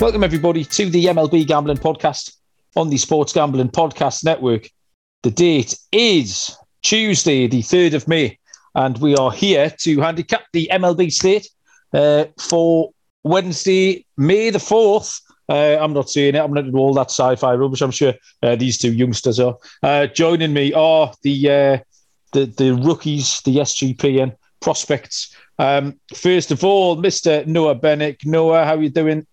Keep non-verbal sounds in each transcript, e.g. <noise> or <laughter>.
Welcome, everybody, to the MLB Gambling Podcast on the Sports Gambling Podcast Network. The date is Tuesday, the 3rd of May, and we are here to handicap the MLB slate uh, for Wednesday, May the 4th. Uh, I'm not saying it, I'm not doing all that sci fi rubbish. I'm sure uh, these two youngsters are. Uh, joining me are the, uh, the, the rookies, the SGPN prospects. Um, first of all, Mr. Noah Bennick. Noah, how are you doing?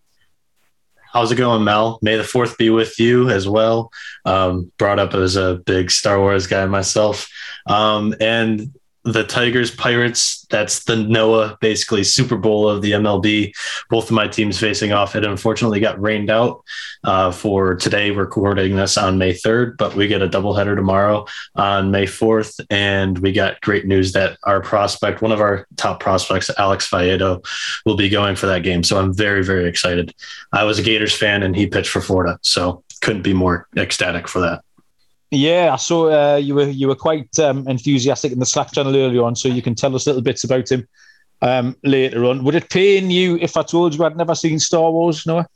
How's it going, Mel? May the fourth be with you as well. Um, brought up as a big Star Wars guy myself. Um, and the Tigers Pirates. That's the Noah basically Super Bowl of the MLB. Both of my teams facing off. It unfortunately got rained out uh, for today. We're recording this on May 3rd, but we get a doubleheader tomorrow on May 4th. And we got great news that our prospect, one of our top prospects, Alex Faedo, will be going for that game. So I'm very, very excited. I was a Gators fan and he pitched for Florida. So couldn't be more ecstatic for that. Yeah, I saw uh, you were you were quite um, enthusiastic in the Slack channel earlier on, so you can tell us little bits about him um, later on. Would it pain you if I told you I'd never seen Star Wars, Noah?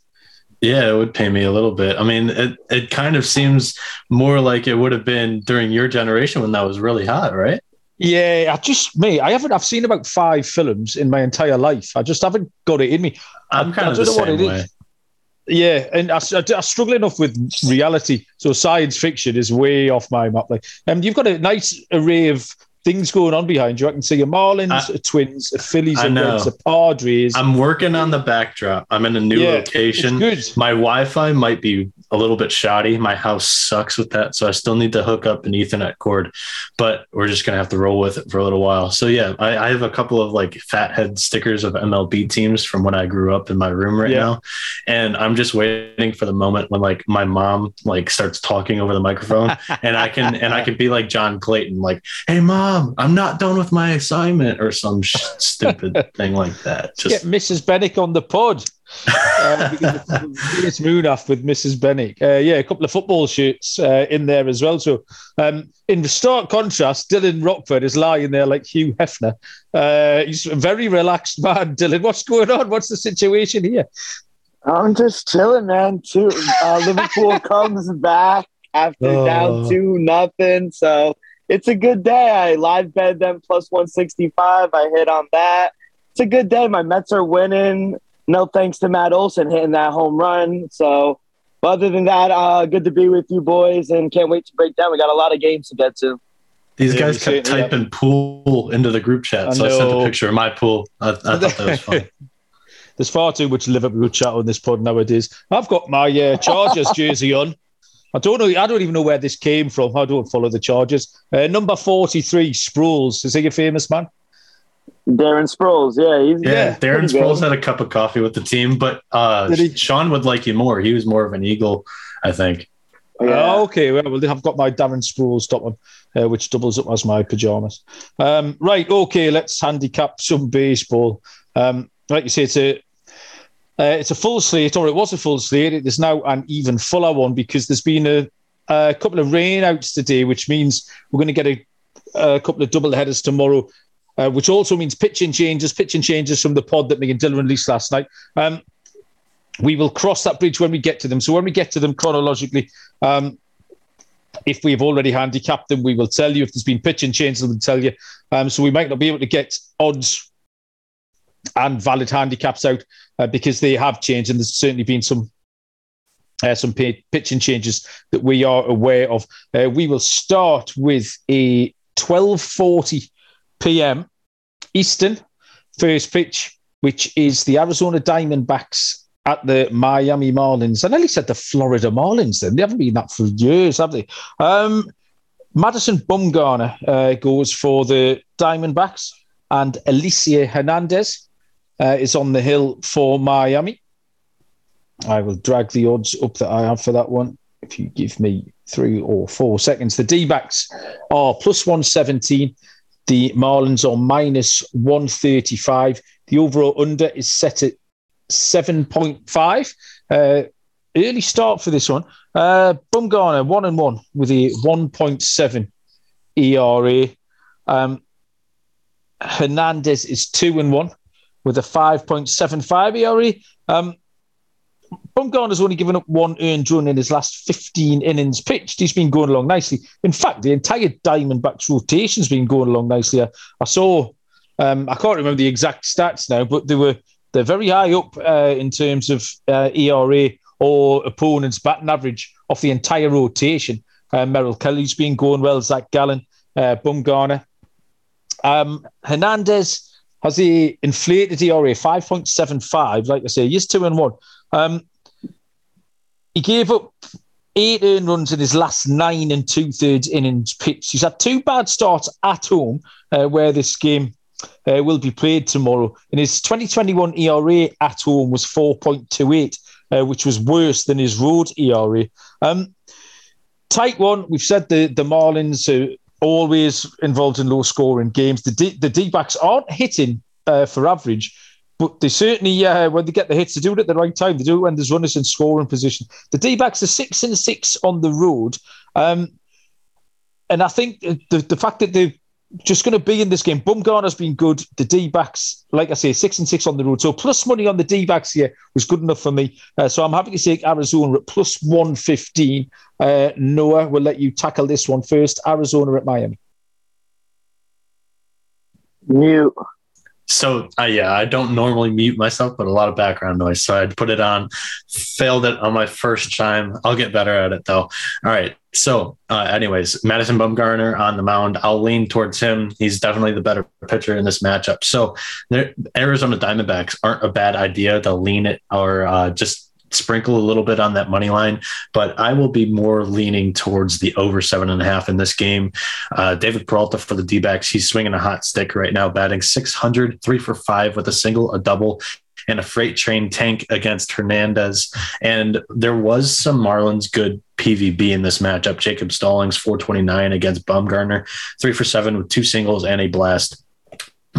Yeah, it would pay me a little bit. I mean, it, it kind of seems more like it would have been during your generation when that was really hot, right? Yeah, I just me, I haven't. I've seen about five films in my entire life. I just haven't got it in me. I'm kind I, of I the same way. Is. Yeah, and I, I, I, struggle enough with reality, so science fiction is way off my map. Like, um, you've got a nice array of things going on behind you. I can see a Marlins, I, a Twins, a Phillies, a Reds, a Padres. I'm working on the backdrop. I'm in a new yeah, location. My Wi-Fi might be a little bit shoddy. My house sucks with that, so I still need to hook up an Ethernet cord. But we're just gonna have to roll with it for a little while. So yeah, I, I have a couple of like fathead stickers of MLB teams from when I grew up in my room right yeah. now, and I'm just waiting for the moment when like my mom like starts talking over the microphone, <laughs> and I can and I can be like John Clayton, like, "Hey mom, I'm not done with my assignment," or some sh- stupid <laughs> thing like that. Just get Mrs. Bennick on the pod uh, <laughs> moon off with Mrs. Benny. Uh, yeah, a couple of football shoots uh, in there as well. So, um, in stark contrast, Dylan Rockford is lying there like Hugh Hefner. Uh, he's a very relaxed man. <laughs> Dylan, what's going on? What's the situation here? I'm just chilling, man. Too. Uh, Liverpool comes back after oh. down two nothing. So it's a good day. I live bet them plus 165. I hit on that. It's a good day. My Mets are winning no thanks to Matt Olson hitting that home run. So, other than that, uh, good to be with you boys and can't wait to break down. We got a lot of games to get to. These yeah, guys kept typing yeah. pool into the group chat, I so know. I sent a picture of my pool. I, I thought that was fun. <laughs> There's far too much Liverpool chat on this pod nowadays. I've got my uh, Chargers <laughs> jersey on. I don't know. I don't even know where this came from. I don't follow the Chargers. Uh, number forty-three, Sproles. Is he a famous man? Darren Sproles, yeah, he's yeah. Darren Sproles good. had a cup of coffee with the team, but uh, he, Sean would like you more. He was more of an Eagle, I think. Yeah. Oh, okay, well, I've got my Darren Sproles top one, uh, which doubles up as my pajamas. Um, right, okay, let's handicap some baseball. Um, like you say, it's a uh, it's a full slate, or it was a full slate. It is now an even fuller one because there's been a, a couple of rainouts today, which means we're going to get a, a couple of double headers tomorrow uh, which also means pitching changes, pitching changes from the pod that me and Dylan released last night. Um, we will cross that bridge when we get to them. So when we get to them chronologically, um, if we've already handicapped them, we will tell you. If there's been pitching changes, we'll tell you. Um, so we might not be able to get odds and valid handicaps out uh, because they have changed, and there's certainly been some uh, some pitching changes that we are aware of. Uh, we will start with a 1240 p.m. Eastern first pitch, which is the Arizona Diamondbacks at the Miami Marlins. I nearly said the Florida Marlins then. They haven't been that for years, have they? Um, Madison Bumgarner uh, goes for the Diamondbacks and Elieser Hernandez uh, is on the hill for Miami. I will drag the odds up that I have for that one. If you give me three or four seconds, the D backs are plus 117. The Marlins are minus 135. The overall under is set at 7.5. Uh, early start for this one. Uh, Bumgarner, one and one with a 1.7 ERA. Um, Hernandez is two and one with a 5.75 ERA. Um, Bumgarner's only given up one earned run in his last 15 innings pitched. He's been going along nicely. In fact, the entire Diamondbacks rotation's been going along nicely. I, I saw, um, I can't remember the exact stats now, but they were they're very high up uh, in terms of uh, ERA or opponents' batting average off the entire rotation. Uh, Merrill Kelly's been going well. Zach Gallen, uh, Bumgarner, um, Hernandez has he inflated ERA five point seven five. Like I say, he's two and one. Um, he gave up eight earned runs in his last nine and two thirds innings pitched. He's had two bad starts at home, uh, where this game uh, will be played tomorrow. And his 2021 ERA at home was 4.28, uh, which was worse than his road ERA. Um, tight one. We've said the the Marlins are always involved in low scoring games. The D, the D backs aren't hitting uh, for average, but they certainly, uh, when they get the hits, they do it at the right time. They do it when there's runners in scoring position. The D backs are six and six on the road. Um, and I think the, the fact that they've just going to be in this game. Bumgarner's been good. The D backs, like I say, six and six on the road. So plus money on the D backs here was good enough for me. Uh, so I'm happy to take Arizona at plus 115. Uh, Noah, we'll let you tackle this one first. Arizona at Miami. Mute. So uh, yeah, I don't normally mute myself, but a lot of background noise. So I'd put it on. Failed it on my first time. I'll get better at it though. All right. So, uh, anyways, Madison Bumgarner on the mound. I'll lean towards him. He's definitely the better pitcher in this matchup. So, Arizona Diamondbacks aren't a bad idea to lean it or uh, just sprinkle a little bit on that money line, but I will be more leaning towards the over seven and a half in this game. Uh, David Peralta for the D backs, he's swinging a hot stick right now, batting 600, three for five with a single, a double, and a freight train tank against Hernandez. And there was some Marlins good PVB in this matchup. Jacob Stallings, 429 against Bumgarner, three for seven with two singles and a blast.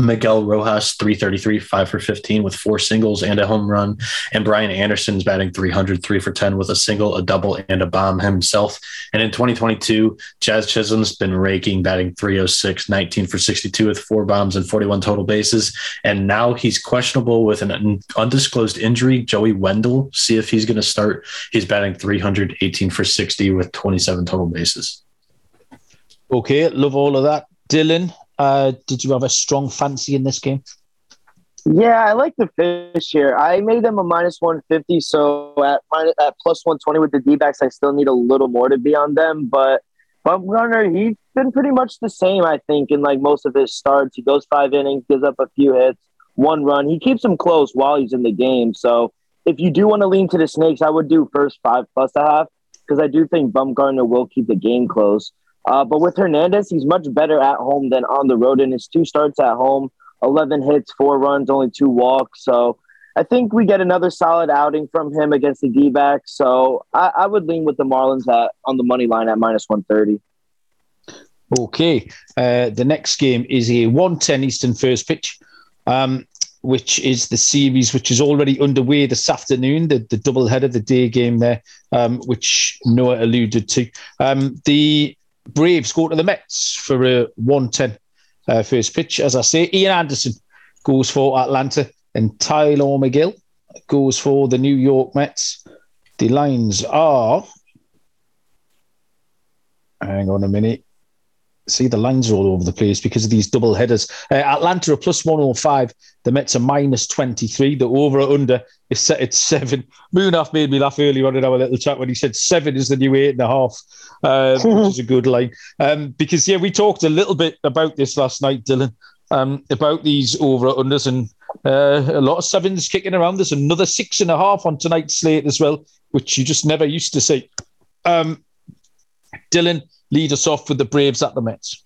Miguel Rojas, 333, 5 for 15 with four singles and a home run. And Brian Anderson's batting 300, 3 for 10 with a single, a double, and a bomb himself. And in 2022, Jazz Chisholm's been raking, batting 306, 19 for 62 with four bombs and 41 total bases. And now he's questionable with an undisclosed injury. Joey Wendle, see if he's going to start. He's batting 300, 18 for 60 with 27 total bases. Okay, love all of that. Dylan, uh, did you have a strong fancy in this game? Yeah, I like the fish here. I made them a minus 150. So at, minus, at plus 120 with the D backs, I still need a little more to be on them. But Bumgarner, he's been pretty much the same, I think, in like most of his starts. He goes five innings, gives up a few hits, one run. He keeps them close while he's in the game. So if you do want to lean to the Snakes, I would do first five plus a half because I do think Bumgarner will keep the game close. Uh, but with Hernandez, he's much better at home than on the road. In his two starts at home, 11 hits, four runs, only two walks. So I think we get another solid outing from him against the D backs. So I, I, would lean with the Marlins at, on the money line at minus 130. Okay. Uh, the next game is a 110 Eastern first pitch. Um, which is the series which is already underway this afternoon, the, the double header, the day game there, um, which Noah alluded to. Um, the Braves go to the Mets for a 110 uh, first pitch. As I say, Ian Anderson goes for Atlanta and Tylor Megill goes for the New York Mets. The lines are. Hang on a minute see the lines are all over the place because of these double headers. Uh, Atlanta are plus 105. The Mets are minus 23. The over or under is set at seven. Moonaf made me laugh earlier on in our little chat when he said seven is the new eight and a half, uh, <laughs> which is a good line. Um, because, yeah, we talked a little bit about this last night, Dylan, um, about these over or unders and uh, a lot of sevens kicking around. There's another six and a half on tonight's slate as well, which you just never used to see. Um, Dylan, lead us off with the Braves at the Mets.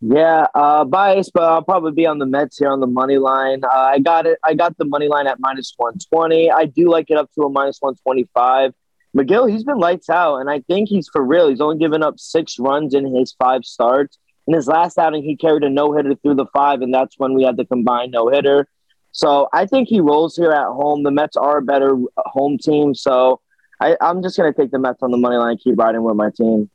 Yeah, uh, biased, but I'll probably be on the Mets here on the money line. Uh, I got it. I got the money line at minus one twenty. I do like it up to a minus one twenty five. Megill, he's been lights out, and I think he's for real. He's only given up six runs in his five starts. In his last outing, he carried a no hitter through the five, and that's when we had the combined no hitter. So I think he rolls here at home. The Mets are a better home team, so I, I'm just going to take the Mets on the money line, keep riding with my team.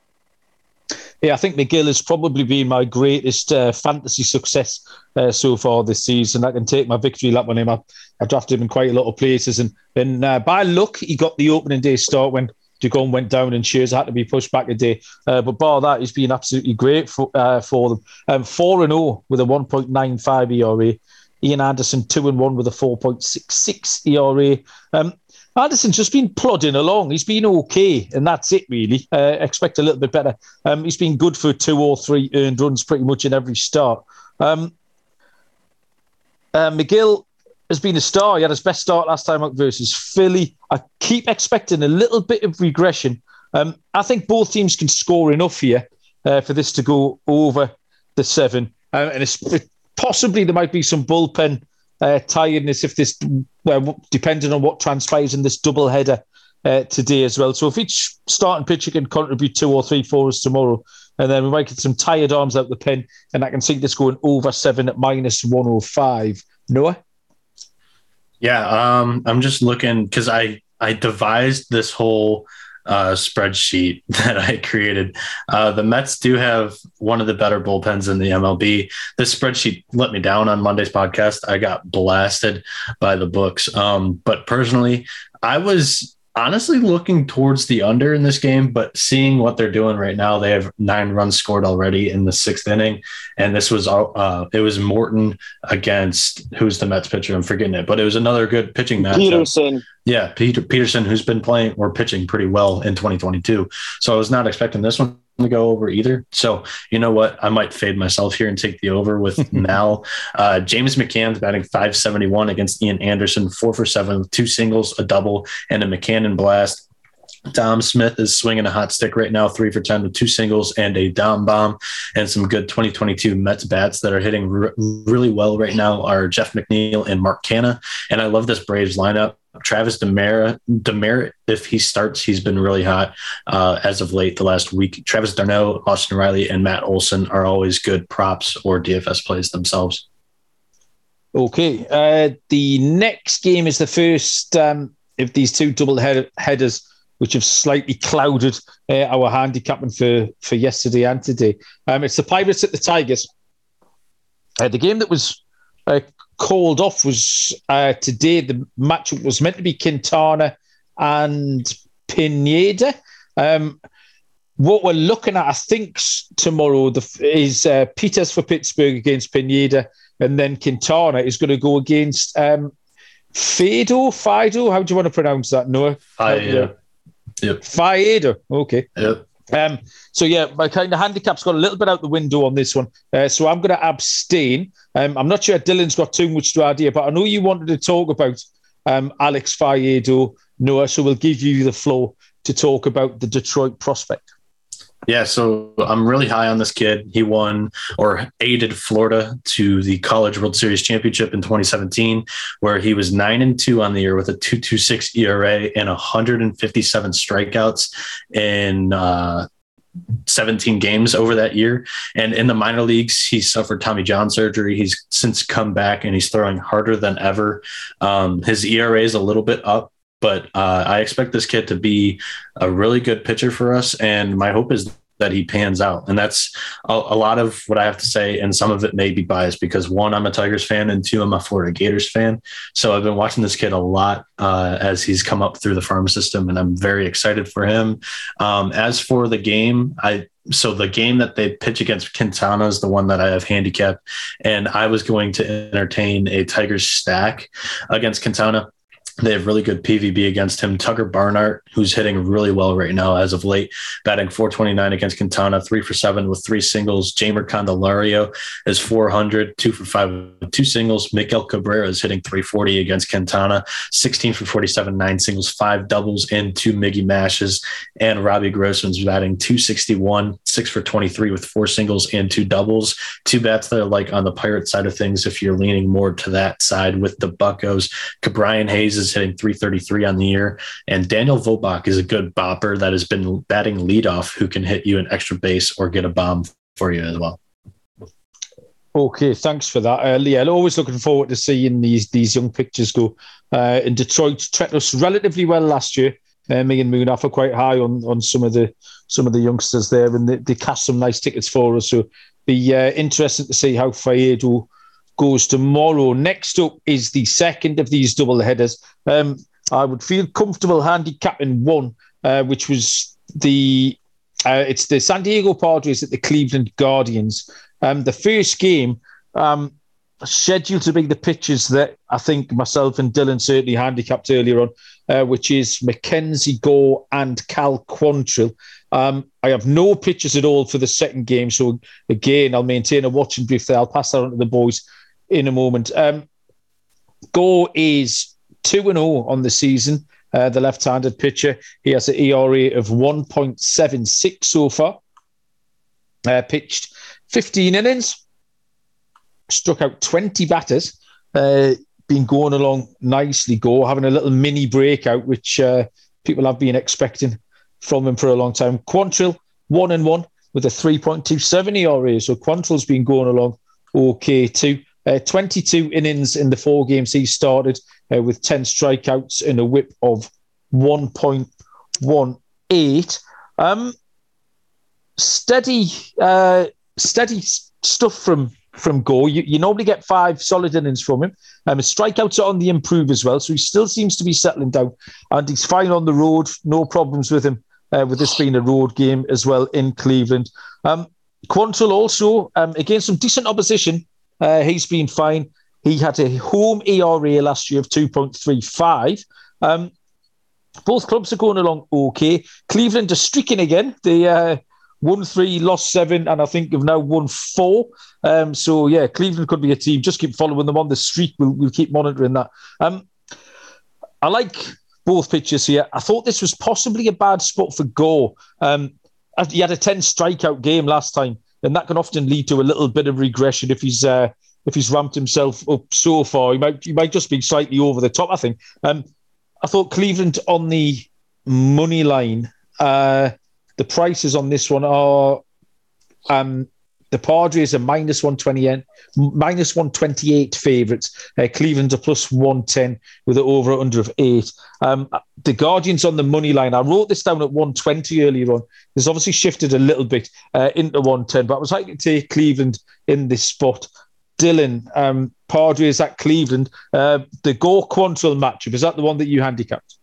Yeah, I think Megill has probably been my greatest uh, fantasy success uh, so far this season. I can take my victory lap on him. I, I drafted him in quite a lot of places, and then uh, by luck, he got the opening day start when DeGrom went down and Scherzer had to be pushed back a day. Uh, but bar that, he's been absolutely great for uh, for them. Um, four and zero oh with a one point nine five ERA. Ian Anderson two and one with a four point six six ERA. Um, Anderson's just been plodding along. He's been okay, and that's it, really. Uh, expect a little bit better. Um, he's been good for two or three earned runs pretty much in every start. Um, uh, Megill has been a star. He had his best start last time out versus Philly. I keep expecting a little bit of regression. Um, I think both teams can score enough here uh, for this to go over the seven. Uh, and possibly there might be some bullpen uh, tiredness if this, well, depending on what transpires in this double header uh, today as well. So if each starting pitcher can contribute two or three for us tomorrow, and then we might get some tired arms out the pen, and I can see this going over seven at minus 105. Noah? Yeah, um, I'm just looking because I I devised this whole uh, spreadsheet <laughs> that I created. Uh, the Mets do have one of the better bullpens in the MLB. This spreadsheet let me down on Monday's podcast. I got blasted by the books. Um, but personally, I was honestly looking towards the under in this game, but seeing what they're doing right now, they have nine runs scored already in the sixth inning, and this was uh, it was Morton against who's the Mets pitcher? I'm forgetting it, but it was another good pitching match. Peterson. Yeah, Peter Peterson, who's been playing or pitching pretty well in 2022. So I was not expecting this one to go over either. So you know what? I might fade myself here and take the over with <laughs> Mel. Uh, James McCann's batting 571 against Ian Anderson, four for seven with two singles, a double, and a McCann blast. Dom Smith is swinging a hot stick right now, three for 10 with two singles and a Dom bomb. And some good 2022 Mets bats that are hitting really well right now are Jeff McNeil and Mark Canha. And I love this Braves lineup. Travis Demeritte, Demeritte, if he starts, he's been really hot uh, as of late the last week. Travis d'Arnaud, Austin Riley, and Matt Olson are always good props or DFS plays themselves. Okay. Uh, the next game is the first um, of these two double head- headers, which have slightly clouded uh, our handicapping for, for yesterday and today. Um, it's the Pirates at the Tigers. Uh, the game that was uh, called off was uh, today. The matchup was meant to be Quintana and Pineda. Um, what we're looking at, I think, tomorrow the, is uh, Peters for Pittsburgh against Pineda, and then Quintana is going to go against um, Fido. Fido, how do you want to pronounce that, Noah? Fido. Yep. Fido. Okay. Yep. Um, so yeah, my kind of handicap's got a little bit out the window on this one. Uh, so I'm going to abstain. Um, I'm not sure Dylan's got too much to add here, but I know you wanted to talk about um, Alex Faedo, Noah. So we'll give you the floor to talk about the Detroit prospect. Yeah, so I'm really high on this kid. He won or aided Florida to the College World Series championship in 2017, where he was nine and two on the year with a 2.26 ERA and 157 strikeouts in uh, 17 games over that year. And in the minor leagues, he suffered Tommy John surgery. He's since come back and he's throwing harder than ever. Um, his ERA is a little bit up but uh, I expect this kid to be a really good pitcher for us, and my hope is that he pans out. And that's a, a, lot of what I have to say. And some of it may be biased because one, I'm a Tigers fan, and two, I'm a Florida Gators fan. So I've been watching this kid a lot uh, as he's come up through the farm system, and I'm very excited for him. Um, as for the game, I so the game that they pitch against Quintana is the one that I have handicapped, and I was going to entertain a Tigers stack against Quintana they have really good PVB against him. Tucker Barnhart, who's hitting really well right now as of late, batting 429 against Quintana, three for seven with three singles. Jeimer Candelario is 400, two for five with two singles. Miguel Cabrera is hitting 340 against Quintana, 16 for 47, nine singles, five doubles, and two Miggy mashes. And Robbie Grossman's batting 261, six for 23 with four singles and two doubles. Two bats that are like on the pirate side of things if you're leaning more to that side with the Buckos. Ke'Bryan Hayes is hitting 333 on the year, and Daniel Vogelbach is a good bopper that has been batting leadoff who can hit you an extra base or get a bomb for you as well. Okay, thanks for that, uh, Leah. Always looking forward to seeing these these young pictures go. Uh, in Detroit, treated us relatively well last year. Uh, me and Moon are quite high on on some of the some of the youngsters there, and they, they cast some nice tickets for us. So be uh, interesting to see how Faedo goes tomorrow. Next up is the second of these double headers. Um, I would feel comfortable handicapping one, uh, which was the uh, it's the San Diego Padres at the Cleveland Guardians. Um, the first game um, scheduled to be the pitches that I think myself and Dylan certainly handicapped earlier on, uh, which is Mackenzie Gore and Cal Quantrill. Um, I have no pitches at all for the second game, so again, I'll maintain a watching brief there. I'll pass that on to the boys in a moment. Um, Gore is two and zero oh on the season. Uh, the left-handed pitcher. He has an ERA of 1.76 so far. Uh, pitched 15 innings, struck out 20 batters, uh, been going along nicely, go, having a little mini breakout, which uh, people have been expecting from him for a long time. Quantrill, one and one with a 3.27 ERA. So Quantrill's been going along okay too. Uh, 22 innings in the four games he started uh, with 10 strikeouts and a whip of 1.18. Um, steady uh, steady stuff from from Go. You, you normally get five solid innings from him. Um, his strikeouts are on the improve as well, so he still seems to be settling down, and he's fine on the road. No problems with him. Uh, with this being a road game as well in Cleveland. Um, Quantrill also um, against some decent opposition. Uh, he's been fine. He had a home ERA last year of 2.35. Um, both clubs are going along okay. Cleveland are streaking again. They uh, won three, lost seven, and I think have now won four. Um, so yeah, Cleveland could be a team. Just keep following them on the streak. We'll, we'll keep monitoring that. Um, I like both pitchers here. I thought this was possibly a bad spot for Gore. Um, he had a 10 strikeout game last time, and that can often lead to a little bit of regression if he's uh, if he's ramped himself up so far. He might he might just be slightly over the top. I think. Um, I thought Cleveland on the money line. Uh, the prices on this one are um, the Padres are minus 128, minus 128 favourites. Uh, Cleveland are plus 110 with an over under of eight. Um, the Guardians on the money line. I wrote this down at 120 earlier on. There's obviously shifted a little bit uh, into 110, but I was likely to take Cleveland in this spot. Dylan, um, Padres at Cleveland. Uh, the Gore Quantrill matchup, is that the one that you handicapped?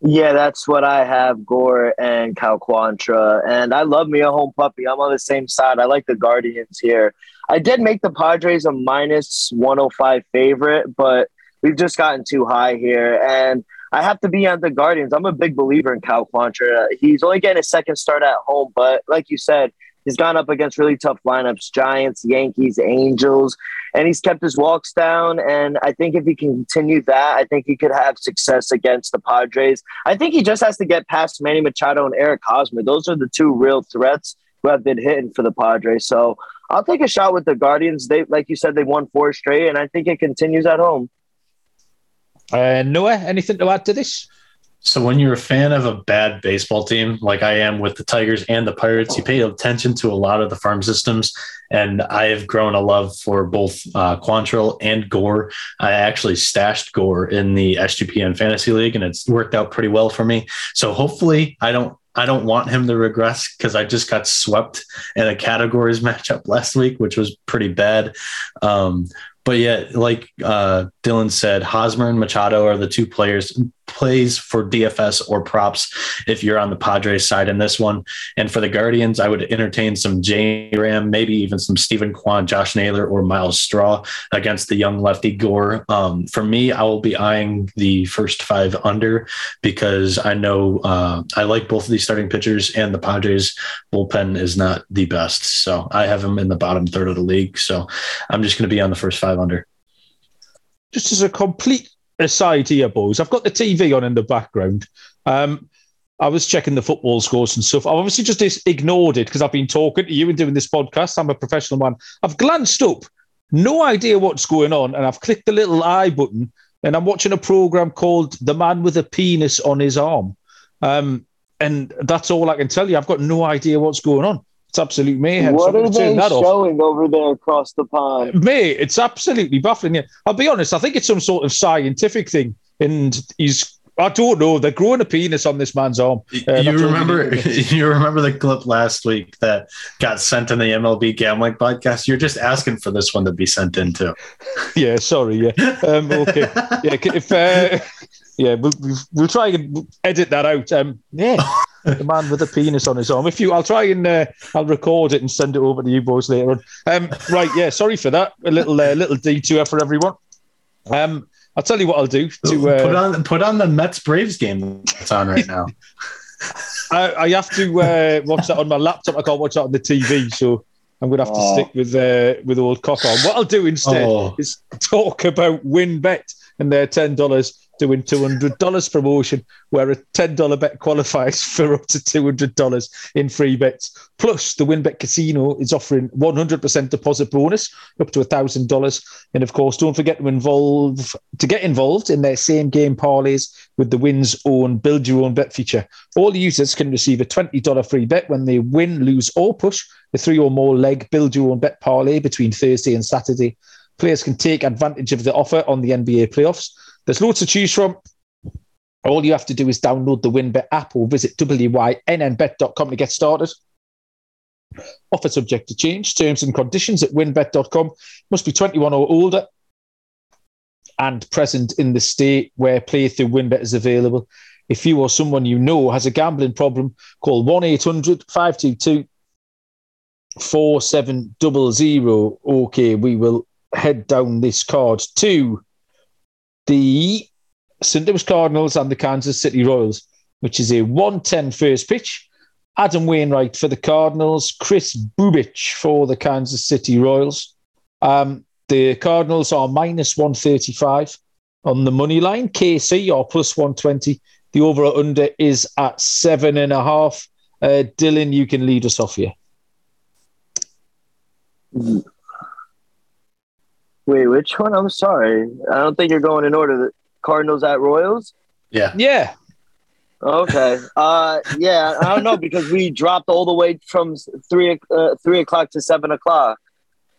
Yeah, that's what I have, Gore and Cal Quantrill, And I love me a home puppy. I'm on the same side. I like the Guardians here. I did make the Padres a minus 105 favorite, but we've just gotten too high here. And I have to be on the Guardians. I'm a big believer in Cal Quantrill. He's only getting a second start at home, but like you said, he's gone up against really tough lineups Giants, Yankees, Angels and he's kept his walks down. And I think if he can continue that, I think he could have success against the Padres. I think he just has to get past Manny Machado and Eric Hosmer. Those are the two real threats who have been hitting for the Padres. So I'll take a shot with the Guardians. They, like you said, they won four straight, and I think it continues at home. Uh, Noah, anything to add to this? So when you're a fan of a bad baseball team, like I am with the Tigers and the Pirates, you pay attention to a lot of the farm systems. And I have grown a love for both uh, Quantrill and Gore. I actually stashed Gore in the SGPN Fantasy League, and it's worked out pretty well for me. So hopefully, I don't I don't want him to regress because I just got swept in a categories <laughs> matchup last week, which was pretty bad. Um, but yeah, like uh, Dylan said, Hosmer and Machado are the two players plays for DFS or props if you're on the Padres side in this one. And for the Guardians, I would entertain some J Ram, maybe even some Steven Kwan, Josh Naylor, or Myles Straw against the young lefty Gore. Um, for me, I will be eyeing the first five under because I know uh, I like both of these starting pitchers, and the Padres bullpen is not the best. So I have them in the bottom third of the league. So I'm just going to be on the first five under. Just as a complete aside here, boys, I've got the TV on in the background. Um, I was checking the football scores and stuff. I've obviously just ignored it because I've been talking to you and doing this podcast. I'm a professional man. I've glanced up, no idea what's going on, and I've clicked the little I button, and I'm watching a program called "The Man with a Penis on His Arm," um, and that's all I can tell you. I've got no idea what's going on. It's absolute mayhem. What so are they showing off. over there across the pond? Mate, it's absolutely baffling. Yeah. I'll be honest, I think it's some sort of scientific thing. And he's I don't know. They're growing a penis on this man's arm. Uh, you remember? <laughs> You remember the clip last week that got sent in the MLB gambling podcast? You're just asking for this one to be sent into. <laughs> yeah, sorry. Yeah. Um, okay. <laughs> Yeah. If uh, yeah, we'll, we'll try and edit that out. Um, yeah. The man with a penis on his arm. If you, I'll try and uh, I'll record it and send it over to you boys later on. Um, right, yeah. Sorry for that. A little uh, little detour for everyone. Um, I'll tell you what I'll do to uh, put on put on the Mets Braves game that's on right now. <laughs> I, I, have to uh, watch that on my laptop. I can't watch that on the TV, so I'm going to have to oh. stick with uh, with old cock on. What I'll do instead oh. is talk about WynnBET and their ten dollars doing $200 promotion where a $10 bet qualifies <laughs> for up to $200 in free bets. Plus, the WynnBET Casino is offering 100% deposit bonus up to $1,000. And of course, don't forget to involve to get involved in their same game parlays with the Win's own build your own bet feature. All users can receive a $20 free bet when they win, lose, or push a three or more leg build your own bet parlay between Thursday and Saturday. Players can take advantage of the offer on the NBA playoffs there's loads to choose from. All you have to do is download the WynnBET app or visit wynnbet.com to get started. Offer subject to change. Terms and conditions at wynnbet.com. Must be 21 or older and present in the state where play through WynnBET is available. If you or someone you know has a gambling problem, call 1 800 522 4700. Okay, we will head down this card to the St. Louis Cardinals and the Kansas City Royals, which is a 110 first pitch. Adam Wainwright for the Cardinals, Kris Bubic for the Kansas City Royals. Um, the Cardinals are minus 135 on the money line. KC are plus 120. The over under is at seven and a half. Uh, Dylan, you can lead us off here. Wait, which one? I'm sorry. I don't think you're going in order. The Cardinals at Royals? Yeah. Yeah. Okay. Uh, yeah, I don't know because we dropped all the way from three uh, three o'clock to seven o'clock.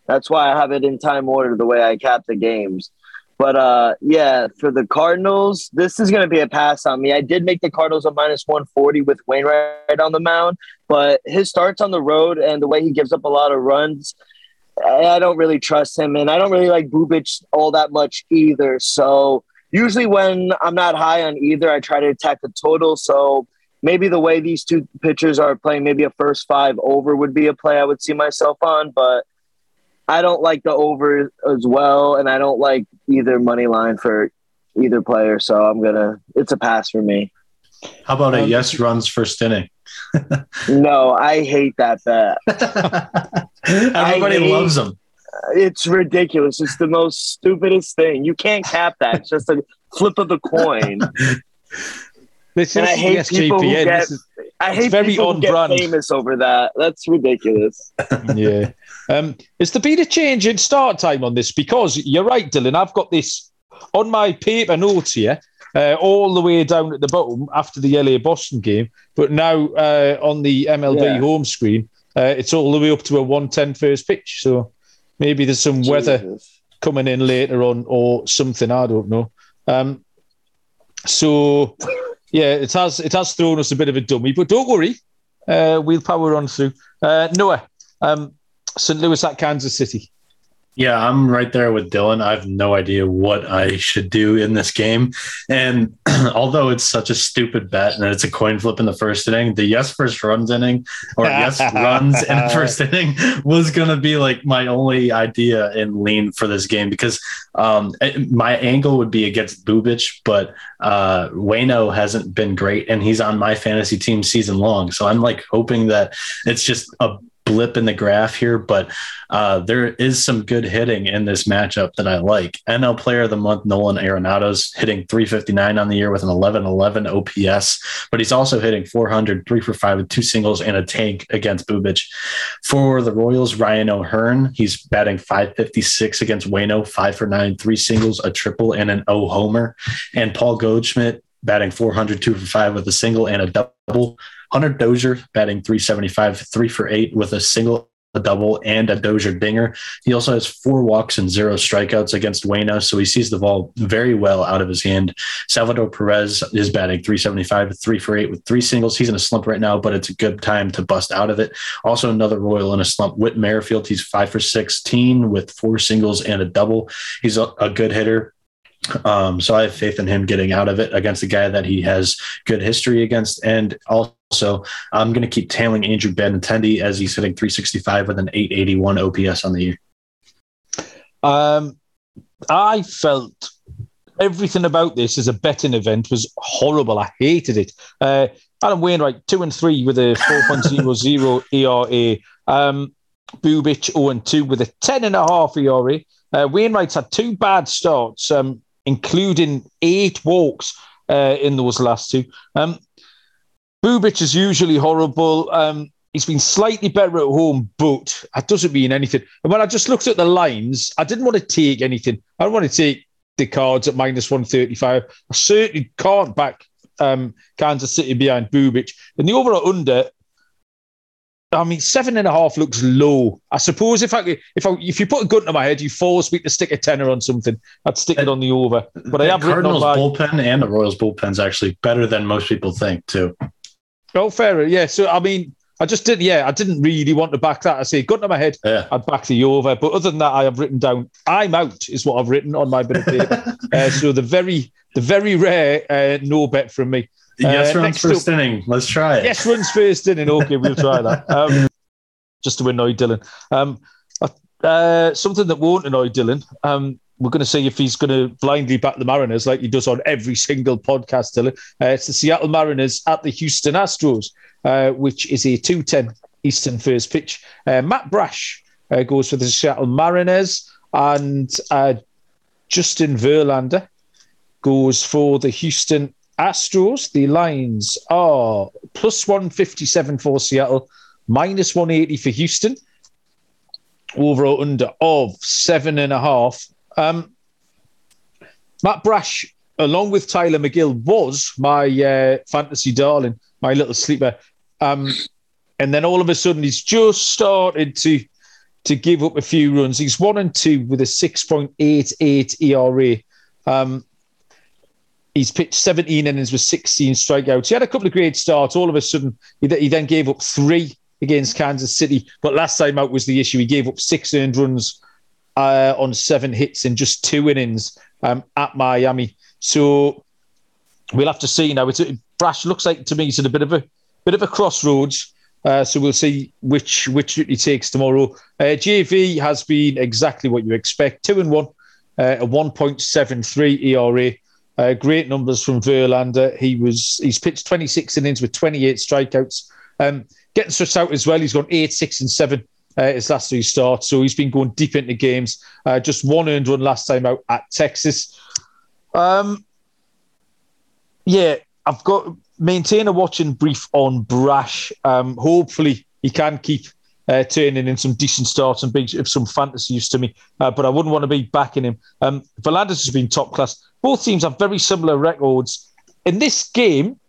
That's why I have it in time order the way I cap the games. But uh, yeah, for the Cardinals, this is going to be a pass on me. I did make the Cardinals a minus 140 with Wainwright on the mound, but his starts on the road and the way he gives up a lot of runs I don't really trust him, and I don't really like Bubic all that much either. So usually when I'm not high on either, I try to attack the total. So maybe the way these two pitchers are playing, maybe a first five over would be a play I would see myself on, but I don't like the over as well, and I don't like either money line for either player. So I'm gonna it's a pass for me. How about a um, yes runs first inning? <laughs> no, I hate that bet. <laughs> Everybody hate, loves them. It's ridiculous. It's the most stupidest thing. You can't cap that. It's just a flip of the coin. This and I hate people who get, is, I hate very people who get brand. famous over that. That's ridiculous. <laughs> yeah. Um, is there been a change in start time on this? Because you're right, Dylan. I've got this on my paper notes here uh, all the way down at the bottom after the LA Boston game. But now uh, on the MLB yeah. home screen, uh, it's all the way up to a 110 first pitch. So maybe there's some Jesus. weather coming in later on or something. I don't know. Um, so yeah, it has it has thrown us a bit of a dummy, but don't worry, uh, we'll power on through. Uh, Noah, um, St. Louis at Kansas City. Yeah, I'm right there with Dylan. I have no idea what I should do in this game. And <clears throat> although it's such a stupid bet and it's a coin flip in the first inning, the yes first runs inning or yes <laughs> runs in the first inning was going to be like my only idea in lean for this game because um, my angle would be against Bubic, but uh, Wayno hasn't been great and he's on my fantasy team season long. So I'm like hoping that it's just a blip in the graph here, but uh, there is some good hitting in this matchup that I like. NL Player of the Month Nolan Arenado's hitting 359 on the year with an 11-11 OPS, but he's also hitting 400, three for five with two singles and a tank against Bubic. For the Royals, Ryan O'Hearn, he's batting 556 against Wayno, five for nine, three singles, a triple, and an O homer. And Paul Goldschmidt batting 400, two for five with a single and a double. Hunter Dozier batting 375, three for eight with a single, a double, and a Dozier dinger. He also has four walks and zero strikeouts against Wayno, so he sees the ball very well out of his hand. Salvador Perez is batting 375, three for eight with three singles. He's in a slump right now, but it's a good time to bust out of it. Also, another Royal in a slump, Whit Merrifield. He's five for 16 with four singles and a double. He's a, a good hitter. Um, so I have faith in him getting out of it against a guy that he has good history against. And also, I'm going to keep tailing Andrew Benintendi as he's hitting 365 with an 881 OPS on the year. Um, I felt everything about this as a betting event was horrible. I hated it. Uh, Adam Wainwright, two and three with a 4.00 <laughs> ERA. Um, Bubic 0 and 2 with a 10 and a half ERA. Uh, Wainwright's had two bad starts. Um, including eight walks uh, in those last two. Um, Bubic is usually horrible. Um, he's been slightly better at home, but that doesn't mean anything. And when I just looked at the lines, I didn't want to take anything. I don't want to take the cards at minus 135. I certainly can't back um, Kansas City behind Bubic. And the overall under I mean, seven and a half looks low. I suppose if I if I if you put a gun to my head, you force me to stick a tenner on something. I'd stick it on the over. But I have Cardinals bullpen and the Royals bullpen's actually better than most people think too. Oh, fair, yeah. So I mean, I just did, yeah. I didn't really want to back that. I say gun to my head, yeah. I'd back the over. But other than that, I have written down I'm out is what I've written on my bit of paper. <laughs> uh, so the very the very rare uh, no bet from me. Yes uh, runs first up, inning. Let's try it. Yes runs first inning. Okay, we'll try that. <laughs> Um, just to annoy Dylan. Um, uh, something that won't annoy Dylan. Um, we're going to see if he's going to blindly back the Mariners like he does on every single podcast, Dylan. Uh, it's the Seattle Mariners at the Houston Astros, uh, which is a 210 Eastern first pitch. Uh, Matt Brash uh, goes for the Seattle Mariners, and uh, Justin Verlander goes for the Houston Astros, the lines are plus 157 for Seattle, minus 180 for Houston, over or under of seven and a half. Um, Matt Brash, along with Tylor Megill, was my uh, fantasy darling, my little sleeper. Um, and then all of a sudden, he's just started to to give up a few runs. He's one and two with a 6.88 ERA. Um, He's pitched 17 innings with 16 strikeouts. He had a couple of great starts. All of a sudden, he, he then gave up three against Kansas City. But last time out was the issue. He gave up six earned runs uh, on seven hits in just two innings um, at Miami. So we'll have to see now. It's Brash looks like to me he's at a bit of a bit of a crossroads. Uh, so we'll see which which he takes tomorrow. Uh, JV has been exactly what you expect. Two and one, uh, a 1.73 ERA. Uh, great numbers from Verlander. He was he's pitched 26 innings with 28 strikeouts. Um, getting struck out as well. He's gone eight, six, and seven uh, his last three starts. So he's been going deep into games. Uh, just one earned run last time out at Texas. Um, yeah, I've got maintain a watching brief on Brash. Um, hopefully he can keep uh, turning in some decent starts and big of some fantasy use to me. Uh, but I wouldn't want to be backing him. Um, has been top class. Both teams have very similar records. In this game,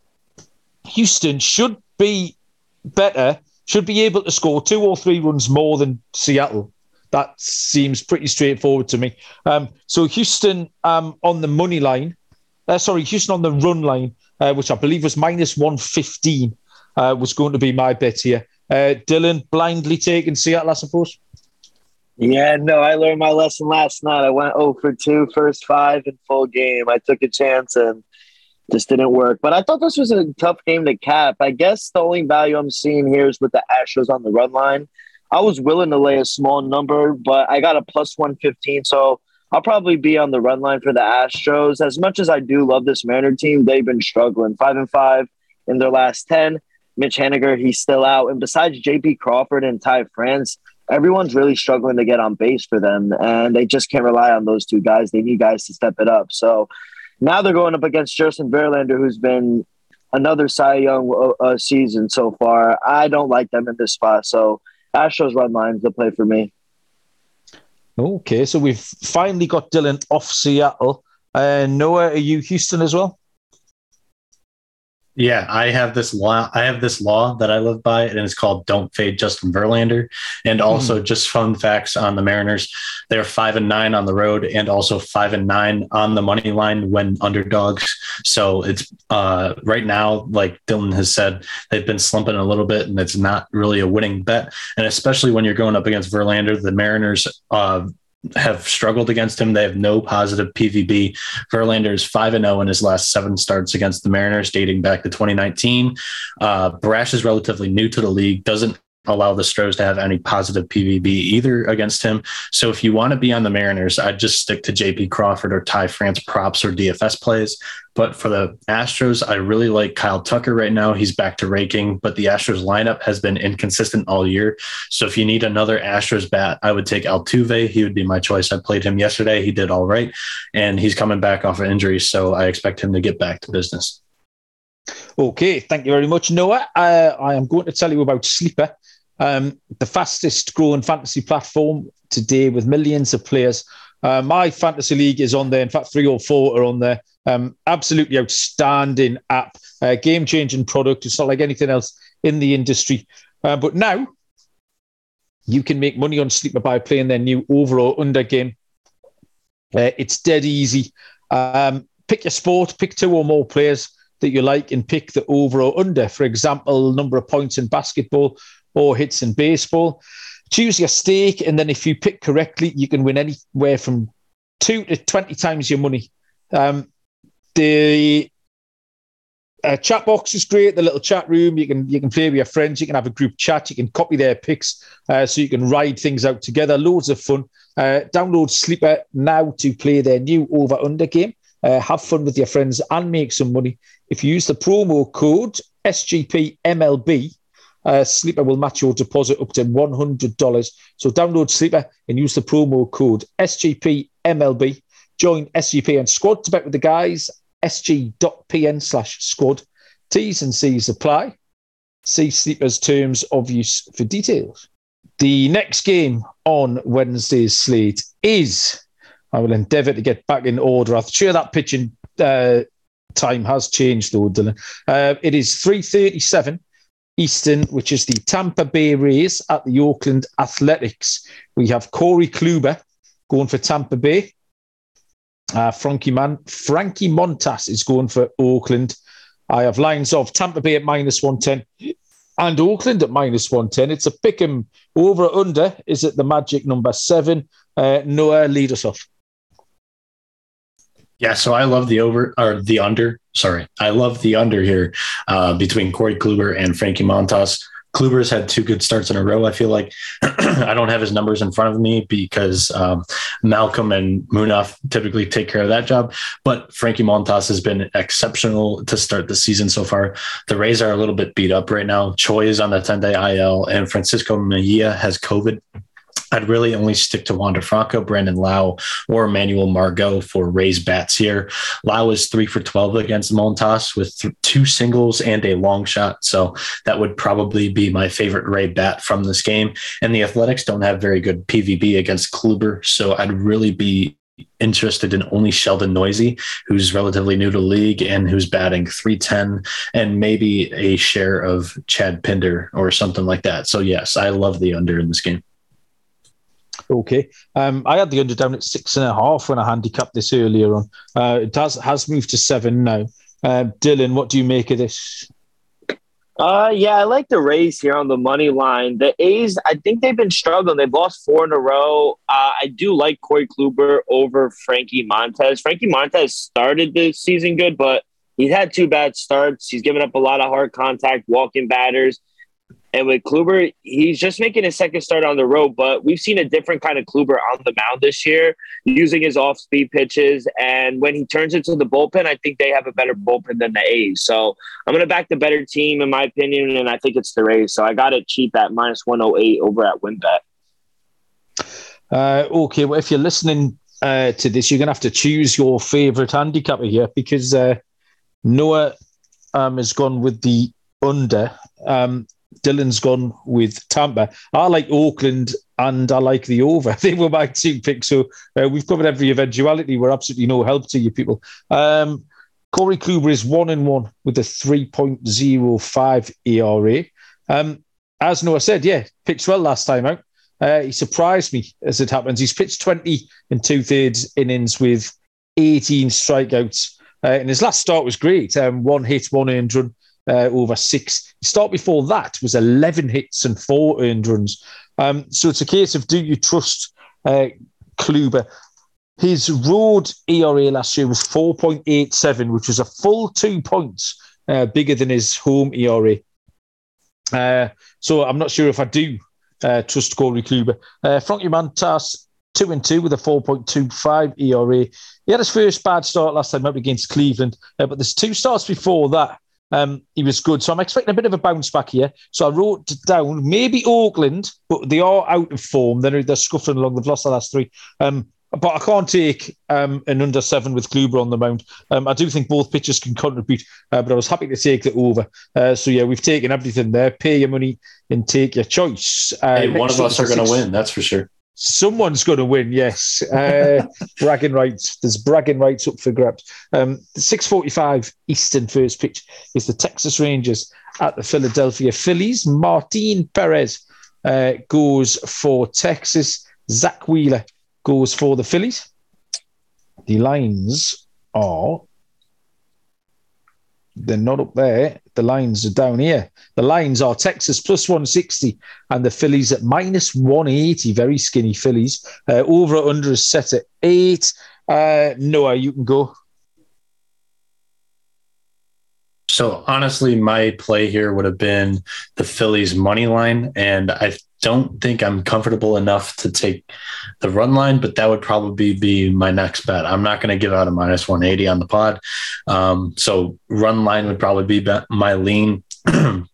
Houston should be better, should be able to score two or three runs more than Seattle. That seems pretty straightforward to me. Um, so Houston um, on the money line, uh, sorry, Houston on the run line, uh, which I believe was minus 115, uh, was going to be my bet here. Uh, Dylan blindly taking Seattle, I suppose. Yeah, no, I learned my lesson last night. I went 0 for 2, first five in full game. I took a chance and just didn't work. But I thought this was a tough game to cap. I guess the only value I'm seeing here is with the Astros on the run line. I was willing to lay a small number, but I got a plus 115. So I'll probably be on the run line for the Astros. As much as I do love this Mariner team, they've been struggling. Five and five in their last 10. Mitch Haniger, he's still out. And besides JP Crawford and Ty France, everyone's really struggling to get on base for them. And they just can't rely on those two guys. They need guys to step it up. So now they're going up against Justin Verlander, who's been another Cy Young uh, uh, season so far. I don't like them in this spot. So Astros run lines to play for me. Okay, so we've finally got Dylan off Seattle. Uh, Noah, are you Houston as well? Yeah, I have this law. I have this law that I live by, and it's called "Don't Fade Justin Verlander." And also, mm. just fun facts on the Mariners: they're five and nine on the road, and also five and nine on the money line when underdogs. So it's uh, right now, like Dylan has said, they've been slumping a little bit, and it's not really a winning bet. And especially when you're going up against Verlander, the Mariners uh, have struggled against him. They have no positive PVB. Verlander is 5 and 0 in his last seven starts against the Mariners, dating back to 2019. Uh, Brash is relatively new to the league, doesn't allow the Stros to have any positive PVB either against him. So if you want to be on the Mariners, I'd just stick to JP Crawford or Ty France props or DFS plays. But for the Astros, I really like Kyle Tucker right now. He's back to raking, but the Astros lineup has been inconsistent all year. So if you need another Astros bat, I would take Altuve. He would be my choice. I played him yesterday. He did all right, and he's coming back off of injury. So I expect him to get back to business. Okay, thank you very much, Noah. Uh, I am going to tell you about Sleeper um, the fastest growing fantasy platform today with millions of players. Uh, my fantasy league is on there. In fact, three or four are on there. Um, absolutely outstanding app, uh, game changing product. It's not like anything else in the industry. Uh, but now you can make money on Sleeper by playing their new overall under game. Uh, it's dead easy. Um, pick your sport, pick two or more players that you like, and pick the overall under. For example, number of points in basketball, or hits in baseball. Choose your stake, and then if you pick correctly, you can win anywhere from two to 20 times your money. Um, the uh, chat box is great. The little chat room, you can you can play with your friends. You can have a group chat. You can copy their picks, uh, so you can ride things out together. Loads of fun. Uh, download Sleeper now to play their new over under game. Uh, have fun with your friends and make some money. If you use the promo code SGPMLB, uh, Sleeper will match your deposit up to $100. So download Sleeper and use the promo code SGPMLB. Join SGP and squad to bet with the guys. SG.pn slash squad. T's and C's apply. See Sleeper's terms of use for details. The next game on Wednesday's slate is, I will endeavour to get back in order. I'm sure that pitching uh, time has changed though, Dylan. Uh, it is 3.37 Eastern, which is the Tampa Bay Rays at the Oakland Athletics. We have Corey Kluber going for Tampa Bay. Uh, Frankie Man, Frankie Montas is going for Oakland. I have lines of Tampa Bay at minus 110 and Oakland at minus 110. It's a pick 'em over or under is it the magic number seven. Uh, Noah, lead us off. Yeah, so I love the over or the under. Sorry, I love the under here uh, between Corey Kluber and Frankie Montas. Kluber's had two good starts in a row. I feel like <clears throat> I don't have his numbers in front of me because um, Malcolm and Munaf typically take care of that job. But Frankie Montas has been exceptional to start the season so far. The Rays are a little bit beat up right now. Choi is on the 10 day IL, and Francisco Mejia has COVID. I'd really only stick to Wander Franco, Brandon Lowe, or Emmanuel Margot for Rays bats here. Lowe is three for 12 against Montas with th- two singles and a long shot. So that would probably be my favorite Ray bat from this game. And the Athletics don't have very good PVB against Kluber. So I'd really be interested in only Sheldon Neuse, who's relatively new to league and who's batting 310 and maybe a share of Chad Pinder or something like that. So, yes, I love the under in this game. Okay. Um, I had the under down at six and a half when I handicapped this earlier on. Uh, it has, has moved to seven now. Uh, Dylan, what do you make of this? Uh, yeah, I like the Rays here on the money line. The A's, I think they've been struggling. They've lost four in a row. Uh, I do like Corey Kluber over Frankie Montas. Frankie Montas started the season good, but he's had two bad starts. He's given up a lot of hard contact, walking batters. And with Kluber, he's just making his second start on the road, but we've seen a different kind of Kluber on the mound this year, using his off speed pitches. And when he turns into the bullpen, I think they have a better bullpen than the A's. So I'm going to back the better team, in my opinion, and I think it's the Rays. So I got it cheap at minus 108 over at WynnBET. Uh, okay, well, if you're listening uh, to this, you're going to have to choose your favourite handicapper here because uh, Noah um, has gone with the under. Um, Dylan's gone with Tampa. I like Oakland and I like the over. <laughs> They were my two picks. So uh, we've covered every eventuality. We're absolutely no help to you people. Um, Corey Kluber is one and one with a 3.05 ERA. Um, as Noah said, yeah, pitched well last time out. Uh, he surprised me as it happens. He's pitched 20 and two thirds innings with 18 strikeouts. Uh, and his last start was great. Um, one hit, one earned run uh, over six. The start before that was 11 hits and four earned runs. Um, so it's a case of do you trust uh, Kluber? His road ERA last year was 4.87, which was a full two points uh, bigger than his home ERA. Uh, so I'm not sure if I do uh, trust Corey Kluber. Uh, Frankie Montas, two and two with a 4.25 ERA. He had his first bad start last time up against Cleveland, uh, but there's two starts before that um, he was good. So I'm expecting a bit of a bounce back here. So I wrote down maybe Oakland, but they are out of form. They're, they're scuffling along. They've lost the last three. Um, but I can't take um, an under seven with Kluber on the mound. Um, I do think both pitchers can contribute, uh, but I was happy to take the over. Uh, so yeah, we've taken everything there. Pay your money and take your choice. Uh, hey, one of us are going to win. That's for sure. Someone's going to win, yes. Uh, <laughs> bragging rights. There's bragging rights up for grabs. Um, 6:45 Eastern first pitch is the Texas Rangers at the Philadelphia Phillies. Martin Perez uh, goes for Texas. Zack Wheeler goes for the Phillies. The lines are they're not up there. The lines are down here. The lines are Texas plus 160 and the Phillies at minus 180. Very skinny Phillies. Uh, over under is set at eight. Uh, Noah, you can go. So honestly, my play here would have been the Phillies money line, and I don't think I'm comfortable enough to take the run line, but that would probably be my next bet. I'm not going to give out a minus 180 on the pod. Um, so run line would probably be my lean. <clears throat>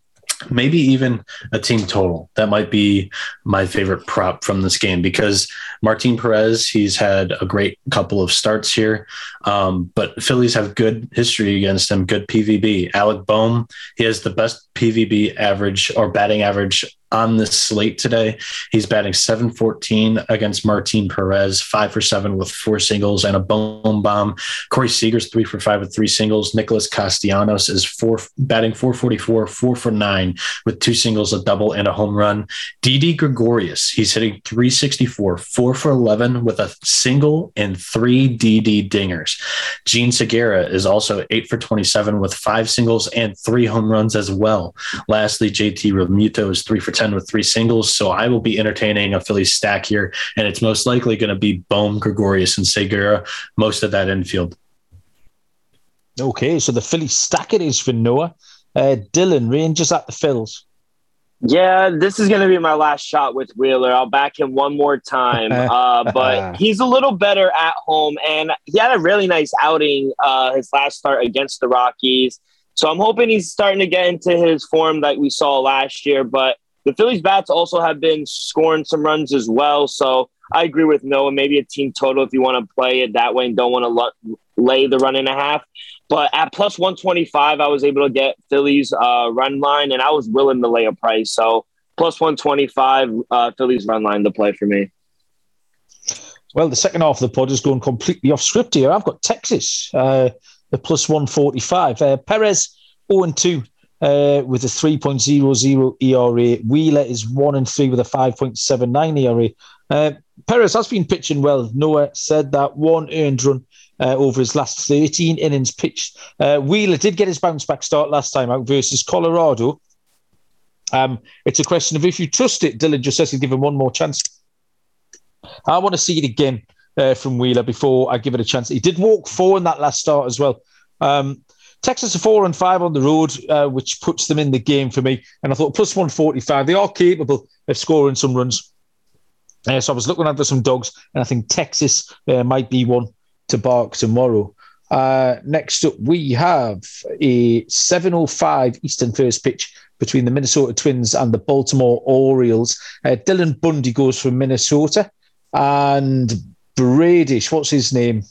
maybe even a team total. That might be my favorite prop from this game because Martin Perez, he's had a great couple of starts here, um, but Phillies have good history against him, good PVB. Alec Bohm, he has the best PVB average or batting average on this slate today. He's batting 714 against Martin Perez, five for seven with four singles and a Bohm bomb. Corey Seager's three for five with three singles. Nicholas Castellanos is four batting 444, four for nine with two singles, a double, and a home run. Didi Gregorius, he's hitting 364, four for 11 with a single and three Didi dingers. Jean Segura is also eight for 27 with five singles and three home runs as well. Lastly, JT Realmuto is three for 10 10 with three singles. So I will be entertaining a Phillies stack here, and it's most likely going to be Bohm, Gregorius, and Segura, most of that infield. Okay, so the Philly stack it is for Noah. Uh, Dylan, Rangers at the Phils. Yeah, this is going to be my last shot with Wheeler. I'll back him one more time. <laughs> Uh, but he's a little better at home, and he had a really nice outing uh, his last start against the Rockies. So I'm hoping he's starting to get into his form like we saw last year. But the Phillies bats also have been scoring some runs as well. So I agree with Noah. Maybe a team total if you want to play it that way and don't want to lo- lay the run and a half. But at plus 125, I was able to get Phillies uh, run line, and I was willing to lay a price. So plus 125, uh, Phillies run line to play for me. Well, the second half of the pod is going completely off script here. I've got Texas, uh, the plus 145. Uh, Perez 0 2 uh, with a 3.00 ERA. Wheeler is 1 and 3 with a 5.79 ERA. Uh, Perez has been pitching well. Noah said that one earned run uh, over his last 13 innings pitched. Uh, Wheeler did get his bounce back start last time out versus Colorado. Um, it's a question of if you trust it. Dylan just says he'll give him one more chance. I want to see it again uh, from Wheeler before I give it a chance. He did walk four in that last start as well. Um, Texas are four and five on the road, uh, which puts them in the game for me. And I thought plus 145, they are capable of scoring some runs. Uh, so I was looking at some dogs, and I think Texas uh, might be one to bark tomorrow. Uh, next up, we have a 7.05 Eastern first pitch between the Minnesota Twins and the Baltimore Orioles. Uh, Dylan Bundy goes from Minnesota, and Bradish, what's his name?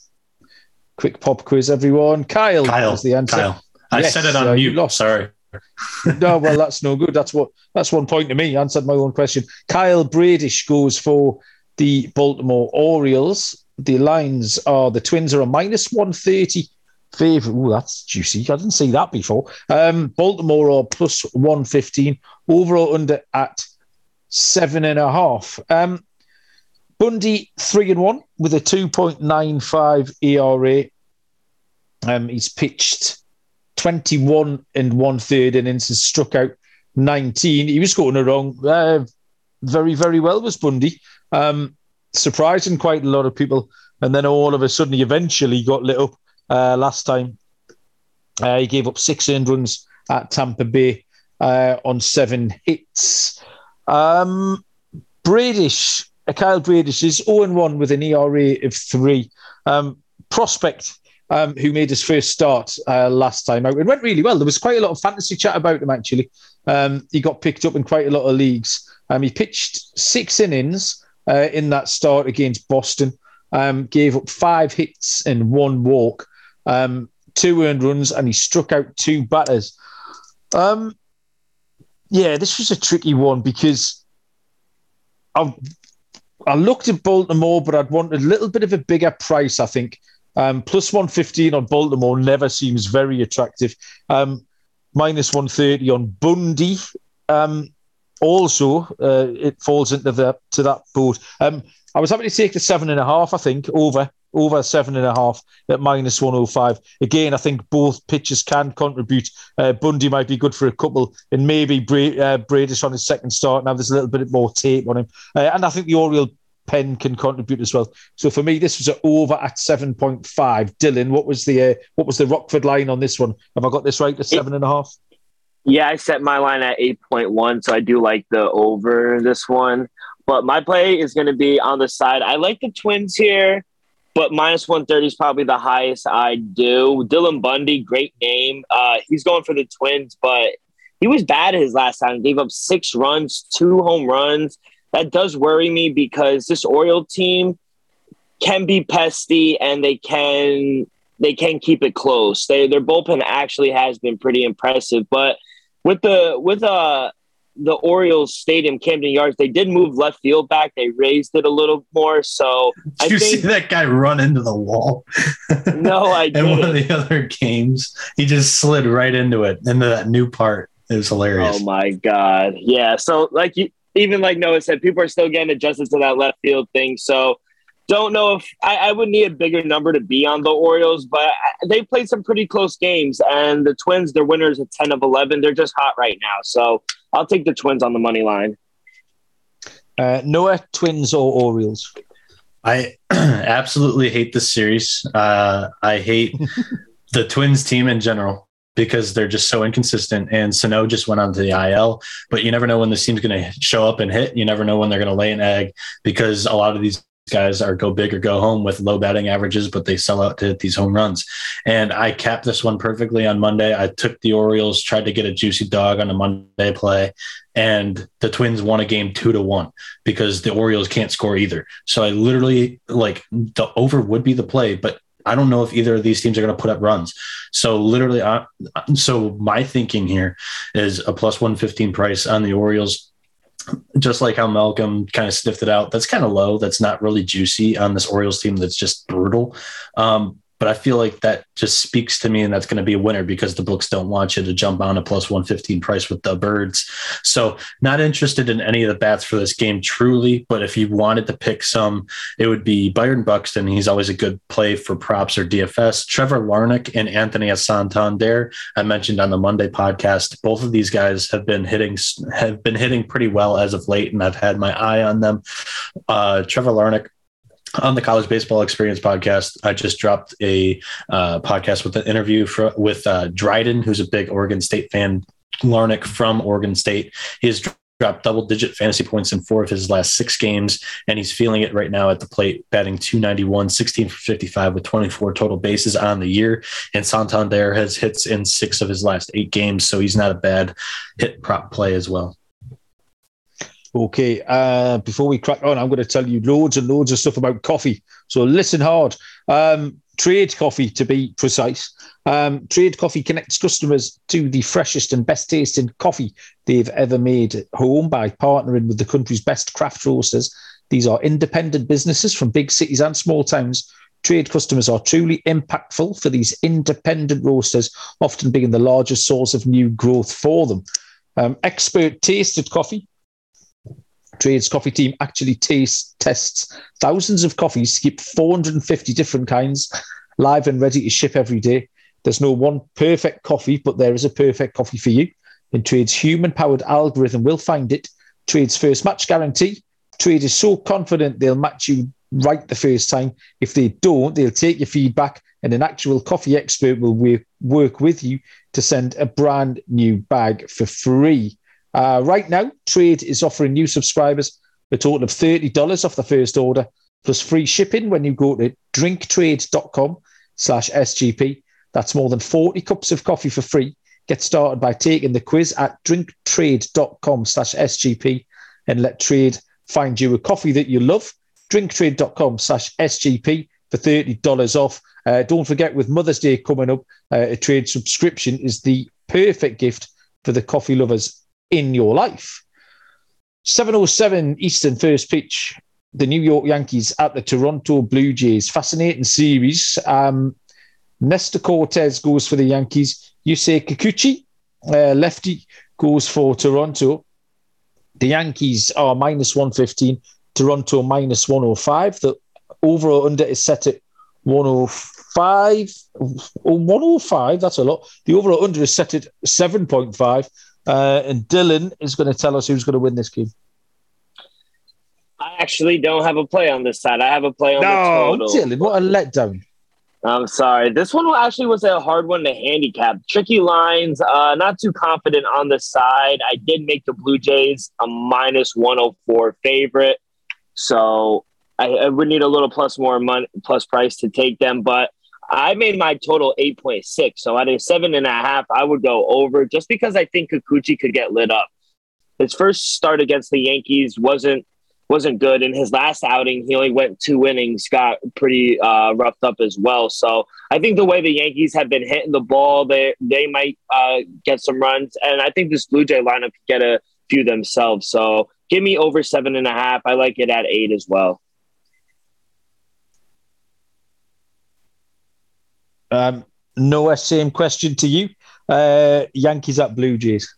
Quick pop quiz, everyone. Kyle, Kyle is the answer. Kyle. I Yes, said it on uh, you mute. lost. Sorry. no, <laughs> well, that's no good. That's what that's one point to me. Answered my own question. Kyle Bradish goes for the Baltimore Orioles. The lines are the Twins are a minus one thirty favorite. Oh, that's juicy. I didn't see that before. Um, Baltimore are plus one fifteen. Overall under at seven and a half. Um, Bundy three and one with a two point nine five ERA. Um, he's pitched 21 and one third innings and struck out 19. He was going along uh, very, very well, was Bundy. Um, surprising quite a lot of people. And then all of a sudden, he eventually got lit up uh, last time. Uh, he gave up six earned runs at Tampa Bay uh, on seven hits. Um, Bradish, uh, Kyle Bradish is 0 1 with an ERA of three. Um, prospect um, who made his first start uh, last time out. It went really well. There was quite a lot of fantasy chat about him, actually. Um, he got picked up in quite a lot of leagues. Um, he pitched six innings uh, in that start against Boston, um, gave up five hits and one walk, um, two earned runs, and he struck out two batters. Um, yeah, this was a tricky one because I, I looked at Baltimore, but I'd want a little bit of a bigger price, I think. Um, plus 115 on Baltimore never seems very attractive. Um, minus 130 on Bundy. Um, also, uh, it falls into the to that boat. Um, I was happy to take the seven and a half. I think over over seven and a half at minus 105. Again, I think both pitches can contribute. Uh, Bundy might be good for a couple, and maybe Bra- uh, on his second start. Now there's a little bit more tape on him, uh, and I think the Oriole pen can contribute as well. So for me, this was an over at seven point five. Dylan, what was the uh, what was the Rockford line on this one? Have I got this right? The seven and a half. Yeah, I set my line at 8.1, so I do like the over this one. But my play is going to be on the side. I like the Twins here, but minus 130 is probably the highest I do. Dylan Bundy, great name. Uh, he's going for the Twins, but he was bad his last time. Gave up six runs, two home runs. That does worry me because this Oriole team can be pesty and they can they can keep it close. They, their bullpen actually has been pretty impressive, but with the with uh the Orioles Stadium, Camden Yards, they did move left field back. They raised it a little more. So Did you see that guy run into the wall? <laughs> No, I did. In one of the other games, he just slid right into it, into that new part. It was hilarious. Oh my god, yeah. So like you, even like Noah said, people are still getting adjusted to that left field thing. So don't know if I, I would need a bigger number to be on the Orioles, but I- they played some pretty close games, and the Twins, they're winners at ten of eleven. They're just hot right now. So I'll take the Twins on the money line. Uh, Noah, Twins or Orioles? I <clears throat> absolutely hate this series. Uh, I hate <laughs> the Twins team in general because they're just so inconsistent. And Sano just went onto the IL, but you never know when this team's going to show up and hit. You never know when they're going to lay an egg because a lot of these guys are go big or go home with low batting averages, but they sell out to hit these home runs. And I capped this one perfectly on Monday. I took the Orioles, tried to get a juicy dog on a Monday play, and the Twins won a game two to one because the Orioles can't score either. So I literally like the over would be the play, but I don't know if either of these teams are going to put up runs. So literally, I, so my thinking here is a plus one fifteen price on the Orioles. Just like how Malcolm kind of sniffed it out, that's kind of low. That's not really juicy on this Orioles team. That's just brutal. Um, but I feel like that just speaks to me, and that's going to be a winner because the books don't want you to jump on a plus 115 price with the birds. So, not interested in any of the bats for this game, truly. But if you wanted to pick some, it would be Byron Buxton. He's always a good play for props or DFS. Trevor Larnach and Anthony Santander, I mentioned on the Monday podcast. Both of these guys have been hitting have been hitting pretty well as of late, and I've had my eye on them. Uh, Trevor Larnach on the College Baseball Experience podcast, I just dropped a uh, podcast with an interview for, with uh, Dryden, who's a big Oregon State fan. Larnach from Oregon State. He has dropped double digit fantasy points in four of his last six games, and he's feeling it right now at the plate, batting 291, 16 for 55 with 24 total bases on the year. And Santander has hits in six of his last eight games, so he's not a bad hit prop play as well. Okay, uh, before we crack on, I'm going to tell you loads and loads of stuff about coffee. So listen hard. Um, Trade Coffee, to be precise. Um, Trade Coffee connects customers to the freshest and best tasting coffee they've ever made at home by partnering with the country's best craft roasters. These are independent businesses from big cities and small towns. Trade customers are truly impactful for these independent roasters, often being the largest source of new growth for them. Um, expert tasted coffee Trades coffee team actually taste, tests thousands of coffees to keep 450 different kinds live and ready to ship every day. There's no one perfect coffee, but there is a perfect coffee for you. And Trade's human powered algorithm will find it. Trade's first match guarantee. Trade is so confident they'll match you right the first time. If they don't, they'll take your feedback and an actual coffee expert will work, work with you to send a brand new bag for free. Uh, right now, Trade is offering new subscribers a total of $30 off the first order, plus free shipping when you go to drinktrade.com slash SGP. That's more than 40 cups of coffee for free. Get started by taking the quiz at drinktrade.com slash SGP and let Trade find you a coffee that you love. Drinktrade.com slash SGP for $30 off. Uh, don't forget, with Mother's Day coming up, uh, a trade subscription is the perfect gift for the coffee lovers in your life. 707 Eastern first pitch. The New York Yankees at the Toronto Blue Jays. Fascinating series. Um, Nestor Cortes goes for the Yankees. Yusei Kikuchi, uh, lefty, goes for Toronto. The Yankees are minus 115, Toronto minus 105. The overall under is set at 105. 105, that's a lot. The overall under is set at 7.5. Uh, and Dylan is going to tell us who's going to win this game. I actually don't have a play on this side. I have a play on no, the total. Dylan, what a letdown. I'm sorry. This one actually was a hard one to handicap. Tricky lines. Uh, not too confident on the side. I did make the Blue Jays a minus 104 favorite, so I, I would need a little plus more money, plus price to take them. But I made my total 8.6. So at a seven and a half, I would go over just because I think Kikuchi could get lit up. His first start against the Yankees wasn't wasn't good. In his last outing, he only went two innings, got pretty uh, roughed up as well. So I think the way the Yankees have been hitting the ball, they they might uh, get some runs, and I think this Blue Jay lineup could get a few themselves. So give me over seven and a half. I like it at eight as well. Um, Noah, same question to you. Uh, Yankees at Blue Jays.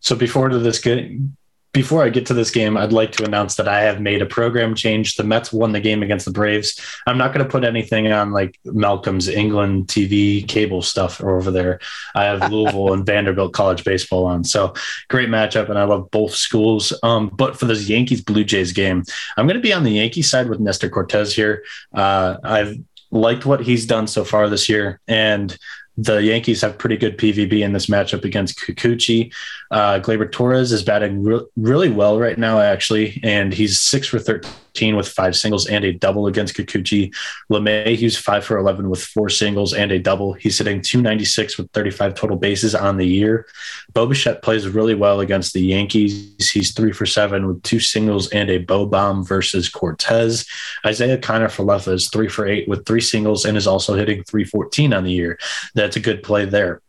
So before to this game, before I get to this game, I'd like to announce that I have made a program change. The Mets won the game against the Braves. I'm not going to put anything on like Malcolm's England TV cable stuff over there. I have <laughs> Louisville and Vanderbilt college baseball on. So great matchup, and I love both schools. Um, but for this Yankees Blue Jays game, I'm going to be on the Yankee side with Nestor Cortes here. Uh, I've liked what he's done so far this year. And the Yankees have pretty good PVB in this matchup against Kikuchi. Uh, Gleyber Torres is batting re- really well right now, actually, and he's six for 13 with five singles and a double against Kikuchi. LeMahieu's five for 11 with four singles and a double. He's hitting 296 with 35 total bases on the year. Bo Bichette plays really well against the Yankees. He's three for seven with two singles and a Bo bomb versus Cortes. Isaiah Kiner-Falefa is three for eight with three singles and is also hitting 314 on the year. That's a good play there.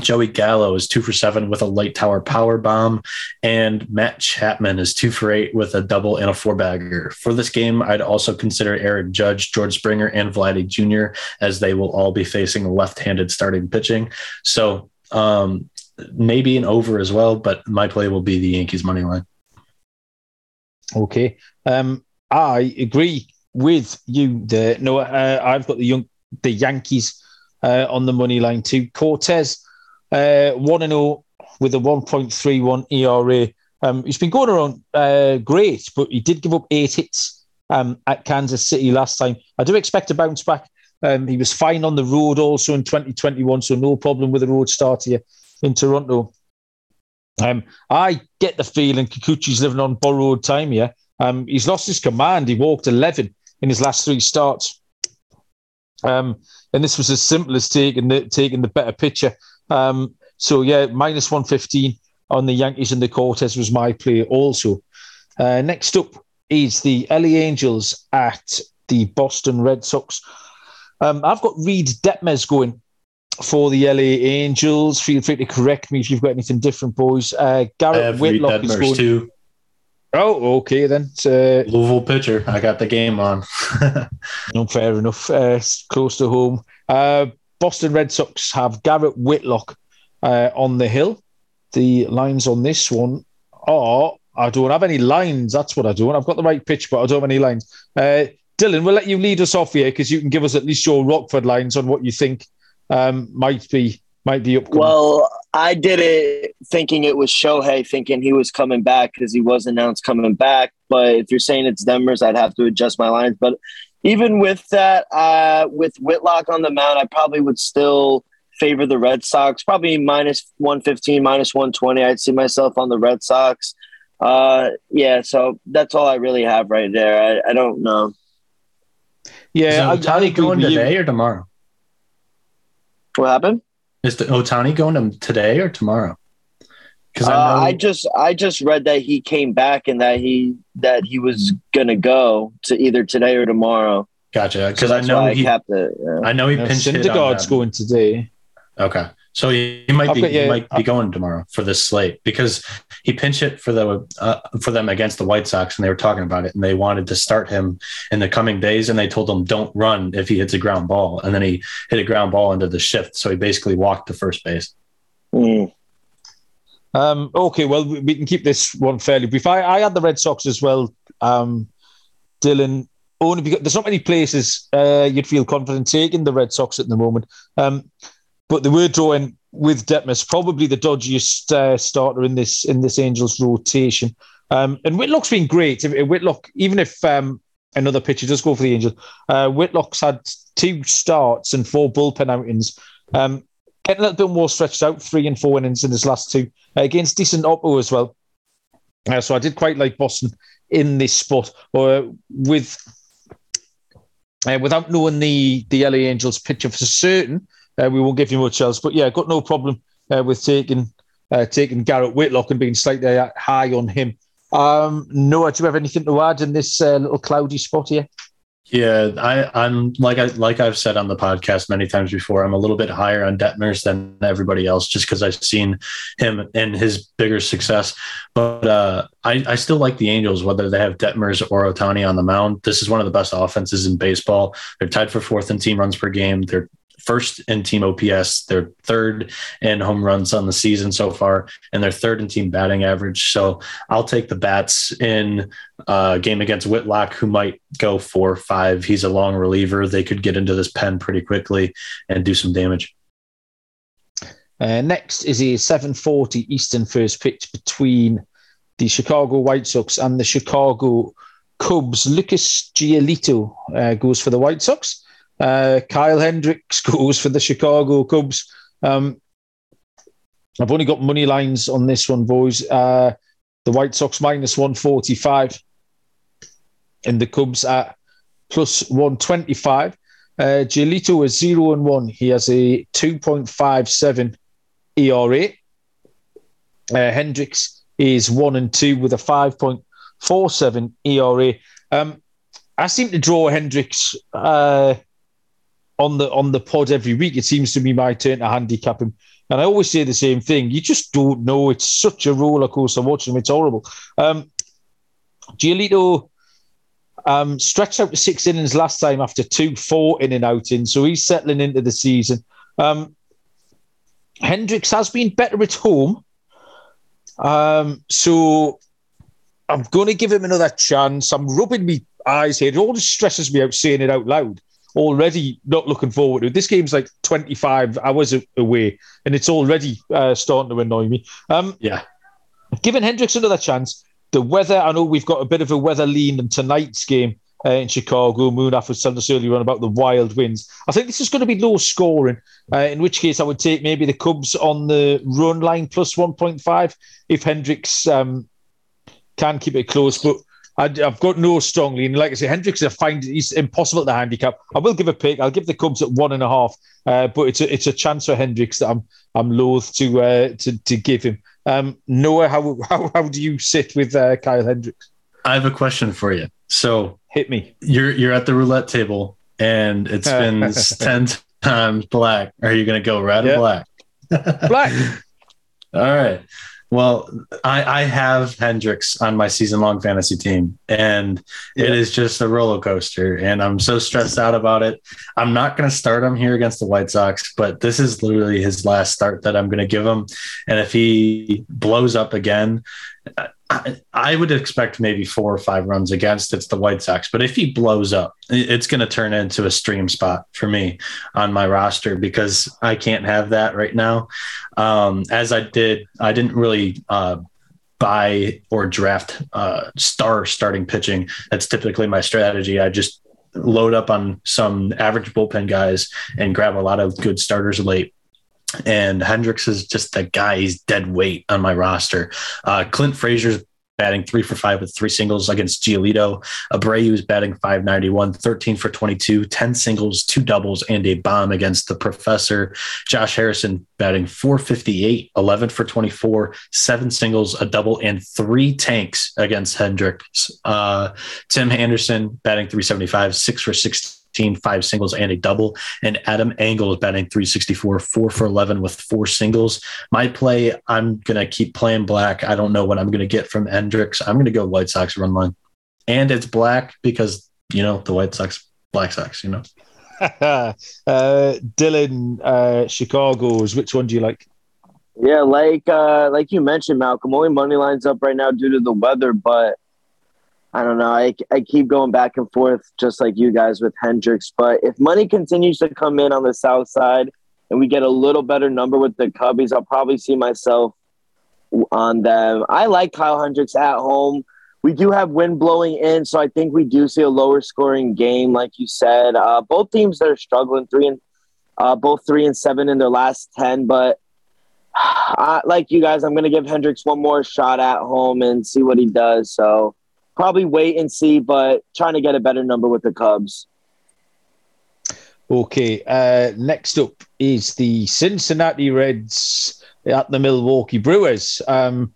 Joey Gallo is two for seven with a light tower power bomb, and Matt Chapman is two for eight with a double and a four bagger. For this game, I'd also consider Eric Judge, George Springer, and Vladdy Jr. as they will all be facing left-handed starting pitching. So um, maybe an over as well, but my play will be the Yankees money line. Okay, um, I agree with you there. No, uh, I've got the young the Yankees uh, on the money line too. Cortes uh, 1 0 with a 1.31 ERA. Um, he's been going around uh, great, but he did give up eight hits um, at Kansas City last time. I do expect a bounce back. Um, he was fine on the road also in 2021, so no problem with the road start here in Toronto. Um, I get the feeling Kikuchi's living on borrowed time here. Um, he's lost his command. He walked 11 in his last three starts. Um, and this was as simple as taking the, taking the better pitcher. Um, so, yeah, minus 115 on the Yankees and the Cortes was my play also. Uh, next up is the LA Angels at the Boston Red Sox. Um, I've got Reid Detmers going for the LA Angels. Feel free to correct me if you've got anything different, boys. Uh, Garrett Whitlock is going. Too. Oh, okay then. Uh, Louisville pitcher. I got the game on. <laughs> no, fair enough. Uh, close to home. Uh, Boston Red Sox have Garrett Whitlock uh, on the hill. The lines on this one are I don't have any lines. That's what I don't. I've got the right pitch, but I don't have any lines. Uh, Dylan, we'll let you lead us off here because you can give us at least your Rockford lines on what you think um, might be might be upcoming. Well, I did it thinking it was Shohei, thinking he was coming back because he was announced coming back. But if you're saying it's Detmers, I'd have to adjust my lines. But even with that, uh, with Whitlock on the mound, I probably would still favor the Red Sox. Probably minus 115, minus 120. I'd see myself on the Red Sox. Uh, yeah, so that's all I really have right there. I, I don't know. Yeah, Is Ohtani going today or tomorrow? What happened? Is the Ohtani going to today or tomorrow? Because I, uh, I, just I just read that he came back and that he that he was gonna go to either today or tomorrow. Gotcha. Because so I know he kept it. Yeah. I know he yeah, pinched Syndergaard's going today. Okay. So he, he might be got, yeah, he might be going tomorrow for this slate because he pinch hit for the uh, for them against the White Sox and they were talking about it and they wanted to start him in the coming days and they told him don't run if he hits a ground ball and then he hit a ground ball into the shift so he basically walked to first base. Mm. Um, okay, well we can keep this one fairly brief. I, I had the Red Sox as well, um, Dylan. Only because there's not many places uh, you'd feel confident taking the Red Sox at the moment. Um, but they were drawing with Detmers, probably the dodgiest uh, starter in this in this Angels rotation. Um, and Whitlock's been great. If, Whitlock, even if um, another pitcher does go for the Angels, uh, Whitlock's had two starts and four bullpen outings. Um, getting a little bit more stretched out, three and four innings in his last two uh, against decent oppo as well. Uh, so I did quite like Boston in this spot, or uh, with uh, without knowing the the LA Angels pitcher for certain uh, we won't give you much else. But yeah, got no problem with taking taking Garrett Whitlock and being slightly high on him. Um, Noah, do you have anything to add in this little cloudy spot here? Yeah, I, I'm like I like I've said on the podcast many times before. I'm a little bit higher on Detmers than everybody else, just because I've seen him and his bigger success. But uh, I, I still like the Angels, whether they have Detmers or Ohtani on the mound. This is one of the best offenses in baseball. They're tied for fourth in team runs per game. They're first in team OPS. They're third in home runs on the season so far, and they're third in team batting average. So I'll take the bats in a uh, game against Whitlock, who might go four or five. He's a long reliever. They could get into this pen pretty quickly and do some damage. Uh, next is a 7:40 Eastern first pitch between the Chicago White Sox and the Chicago Cubs. Lucas Giolito uh, goes for the White Sox. Uh, Kyle Hendricks <laughs> goes for the Chicago Cubs. Um, I've only got money lines on this one, boys. Uh, the White Sox minus 145 and the Cubs at plus 125. Uh, Giolito is 0 and 1. He has a 2.57 ERA. Uh, Hendricks is 1 and 2 with a 5.47 ERA. Um, I seem to draw Hendricks uh, on the on the pod every week. It seems to be my turn to handicap him. And I always say the same thing. You just don't know. It's such a roller coaster watching him. It's horrible. Um, Giolito um, stretched out to six innings last time after two four in and out in, so he's settling into the season. Um, Hendricks has been better at home, um, so I'm going to give him another chance. I'm rubbing my eyes here. It just stresses me out saying it out loud already not looking forward to it. This game's like 25 hours away, and it's already uh, starting to annoy me. Um, yeah. Giving Hendricks another chance. The weather, I know we've got a bit of a weather lean in tonight's game uh, in Chicago. Munaf was telling us earlier on about the wild winds. I think this is going to be low scoring, uh, in which case I would take maybe the Cubs on the run line plus 1.5 if Hendricks um, can keep it close. But I, have got no strong lean. Like I say, Hendricks, I find he's impossible to handicap. I will give a pick. I'll give the Cubs at one and a half, uh, but it's a it's a chance for Hendricks that I'm I'm loath to uh, to to give him. Um, Noah, how, <laughs> how how do you sit with uh, Kyle Hendricks? I have a question for you. So hit me. You're you're at the roulette table and it's <laughs> been ten times black. Are you going to go red yep. or black? <laughs> black. All right. Well, I, I have Hendricks on my season long fantasy team, and yeah. it is just a roller coaster. And I'm so stressed out about it. I'm not going to start him here against the White Sox, but this is literally his last start that I'm going to give him. And if he blows up again, I, would expect maybe four or five runs against it's the White Sox, but if he blows up, it's going to turn into a stream spot for me on my roster because I can't have that right now. Um, as I did, I didn't really uh, buy or draft uh, star starting pitching. That's typically my strategy. I just load up on some average bullpen guys and grab a lot of good starters late and Hendricks is just the guy. He's dead weight on my roster. Uh, Clint Frazier's batting three for five with three singles against Giolito. Abreu is batting 591, 13 for 22, 10 singles, two doubles, and a bomb against the professor. Josh Harrison batting 458, 11 for 24, seven singles, a double, and three tanks against Hendricks. Uh, Tim Anderson batting 375, six for 16 five singles and a double. And Adam Engel is batting 364, four for 11 with four singles. My play, I'm going to keep playing black. I don't know what I'm going to get from Hendricks. I'm going to go White Sox run line. And it's black because, you know, the White Sox, Black Sox, you know. <laughs> uh, Dylan, uh, Chicago's, which one do you like? Yeah, like uh, like you mentioned, Malcolm. Only money lines up right now due to the weather, but I don't know. I, I keep going back and forth just like you guys with Hendricks. But if money continues to come in on the south side and we get a little better number with the Cubbies, I'll probably see myself on them. I like Kyle Hendricks at home. We do have wind blowing in, so I think we do see a lower scoring game, like you said. Uh, both teams that are struggling, three and uh, both three and seven in their last ten. But <sighs> like you guys, I'm going to give Hendricks one more shot at home and see what he does. So probably wait and see, but trying to get a better number with the Cubs. Okay. Uh, next up is the Cincinnati Reds at the Milwaukee Brewers. Um,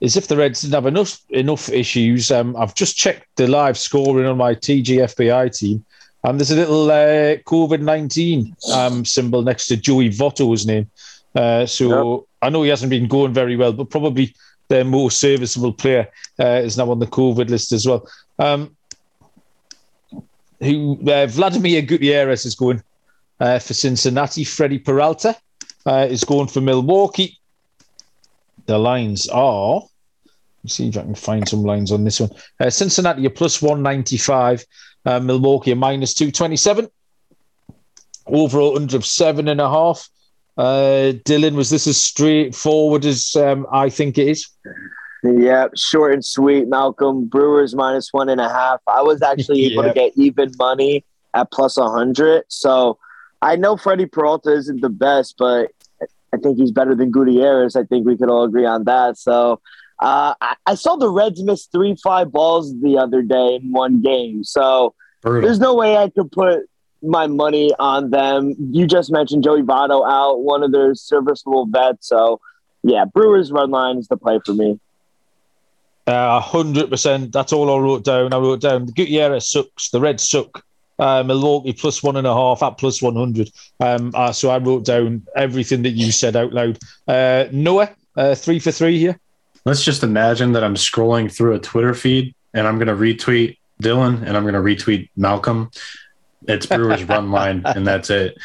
as if the Reds didn't have enough enough issues. Um, I've just checked the live scoring on my TGFBI team, and there's a little uh, COVID nineteen um, symbol next to Joey Votto's name. Uh, so yep. I know he hasn't been going very well, but probably their most serviceable player uh, is now on the COVID list as well. Um, who uh, Vladimir Gutierrez is going uh, for Cincinnati. Freddie Peralta uh, is going for Milwaukee. The lines are. Let's see if I can find some lines on this one. Uh, Cincinnati a plus one ninety five. Milwaukee a minus two twenty seven. Overall under of seven and a half. Uh, Dylan, was this as straightforward as um, I think it is? Yeah, short and sweet. Malcolm Brewers minus one and a half. I was actually <laughs> able to get even money at hundred. So I know Freddie Peralta isn't the best, but I think he's better than Gutierrez. I think we could all agree on that. So uh, I, I, saw the Reds miss three five balls the other day in one game. So Brutal. there's no way I could put my money on them. You just mentioned Joey Votto out, one of their serviceable vets. So, yeah, Brewers run line is the play for me. Uh, hundred percent. That's all I wrote down. I wrote down the Gutierrez sucks. The Reds suck. Uh, Milwaukee plus one and a half at plus one hundred. Um, uh, so I wrote down everything that you said out loud. Uh, Noah, uh, three for three here. Let's just imagine that I'm scrolling through a Twitter feed and I'm going to retweet Dylan and I'm going to retweet Malcolm it's Brewers run line, and that's it.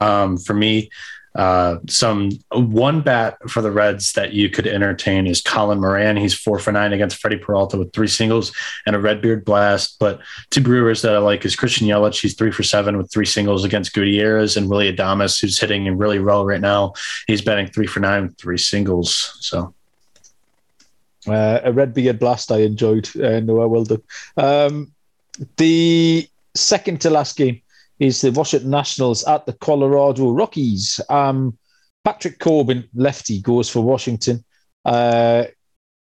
Um, for me, uh, some one bat for the Reds that you could entertain is Colin Moran. He's four for nine against Freddie Peralta with three singles and a Redbeard blast. But two Brewers that I like is Christian Yelich. He's three for seven with three singles against Gutierrez and Willy Adames, who's hitting really well right now. He's batting three for nine with three singles. So. Uh, a Redbeard blast I enjoyed. Uh, well done. Um, the second to last game is the Washington Nationals at the Colorado Rockies. Um, Patrick Corbin, lefty, goes for Washington. Uh,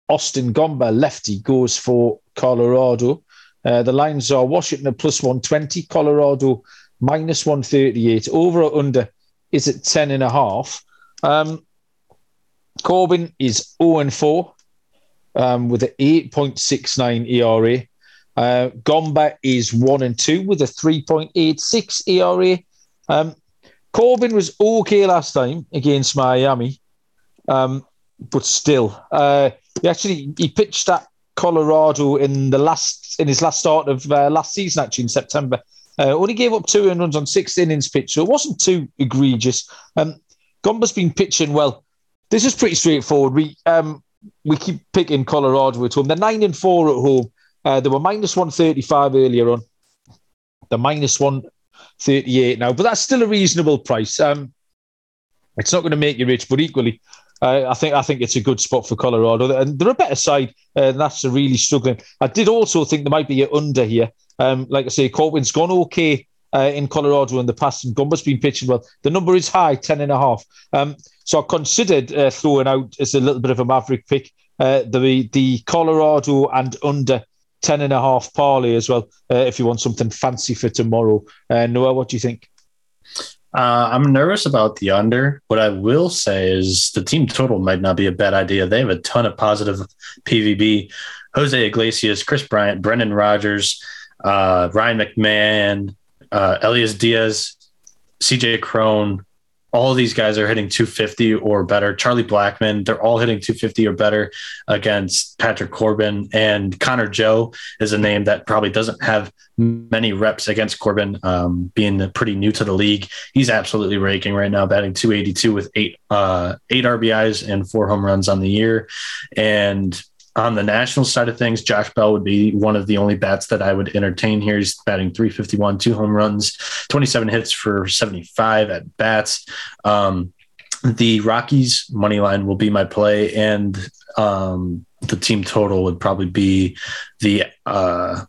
Austin Gomber, lefty, goes for Colorado. Uh, the lines are Washington plus 120, Colorado minus 138. Over or under is at 10 and a half. Um, Corbin is 0 and 4 um, with an 8.69 ERA. Uh, Gomber is 1 and 2 with a 3.86 ERA. Um, Corbin was okay last time against Miami, um, but still, uh, he actually he pitched at Colorado in the last in his last start of uh, last season, actually in September. Uh, only gave up two and runs on six innings pitched, so it wasn't too egregious. Um, Gomber's been pitching well. This is pretty straightforward. We um, we keep picking Colorado at home. They're nine and four at home. Uh, they were minus one thirty five earlier on. They're minus one 38 now, but that's still a reasonable price. Um, it's not going to make you rich, but equally, uh, I think I think it's a good spot for Colorado, and they're a better side. Uh, and that's a really struggling. I did also think there might be an under here. Um, like I say, Corbin's gone okay uh, in Colorado in the past, and Gomber's been pitching well. The number is high, ten and a half. Um, so I considered uh, throwing out as a little bit of a maverick pick uh, the the Colorado and under 10 and a half parlay as well, uh, if you want something fancy for tomorrow. Uh, Noah, what do you think? Uh, I'm nervous about the under. What I will say is the team total might not be a bad idea. They have a ton of positive PVB. Jose Iglesias, Kris Bryant, Brendan Rodgers, uh, Ryan McMahon, uh, Elias Diaz, CJ Cron, all these guys are hitting 250 or better. Charlie Blackmon, they're all hitting 250 or better against Patrick Corbin. And Connor Joe is a name that probably doesn't have many reps against Corbin, um, being pretty new to the league. He's absolutely raking right now, batting 282 with eight uh, eight RBIs and four home runs on the year. And on the national side of things, Josh Bell would be one of the only bats that I would entertain here. He's batting 351, two home runs, 27 hits for 75 at bats. Um, the Rockies money line will be my play, and um, the team total would probably be the uh,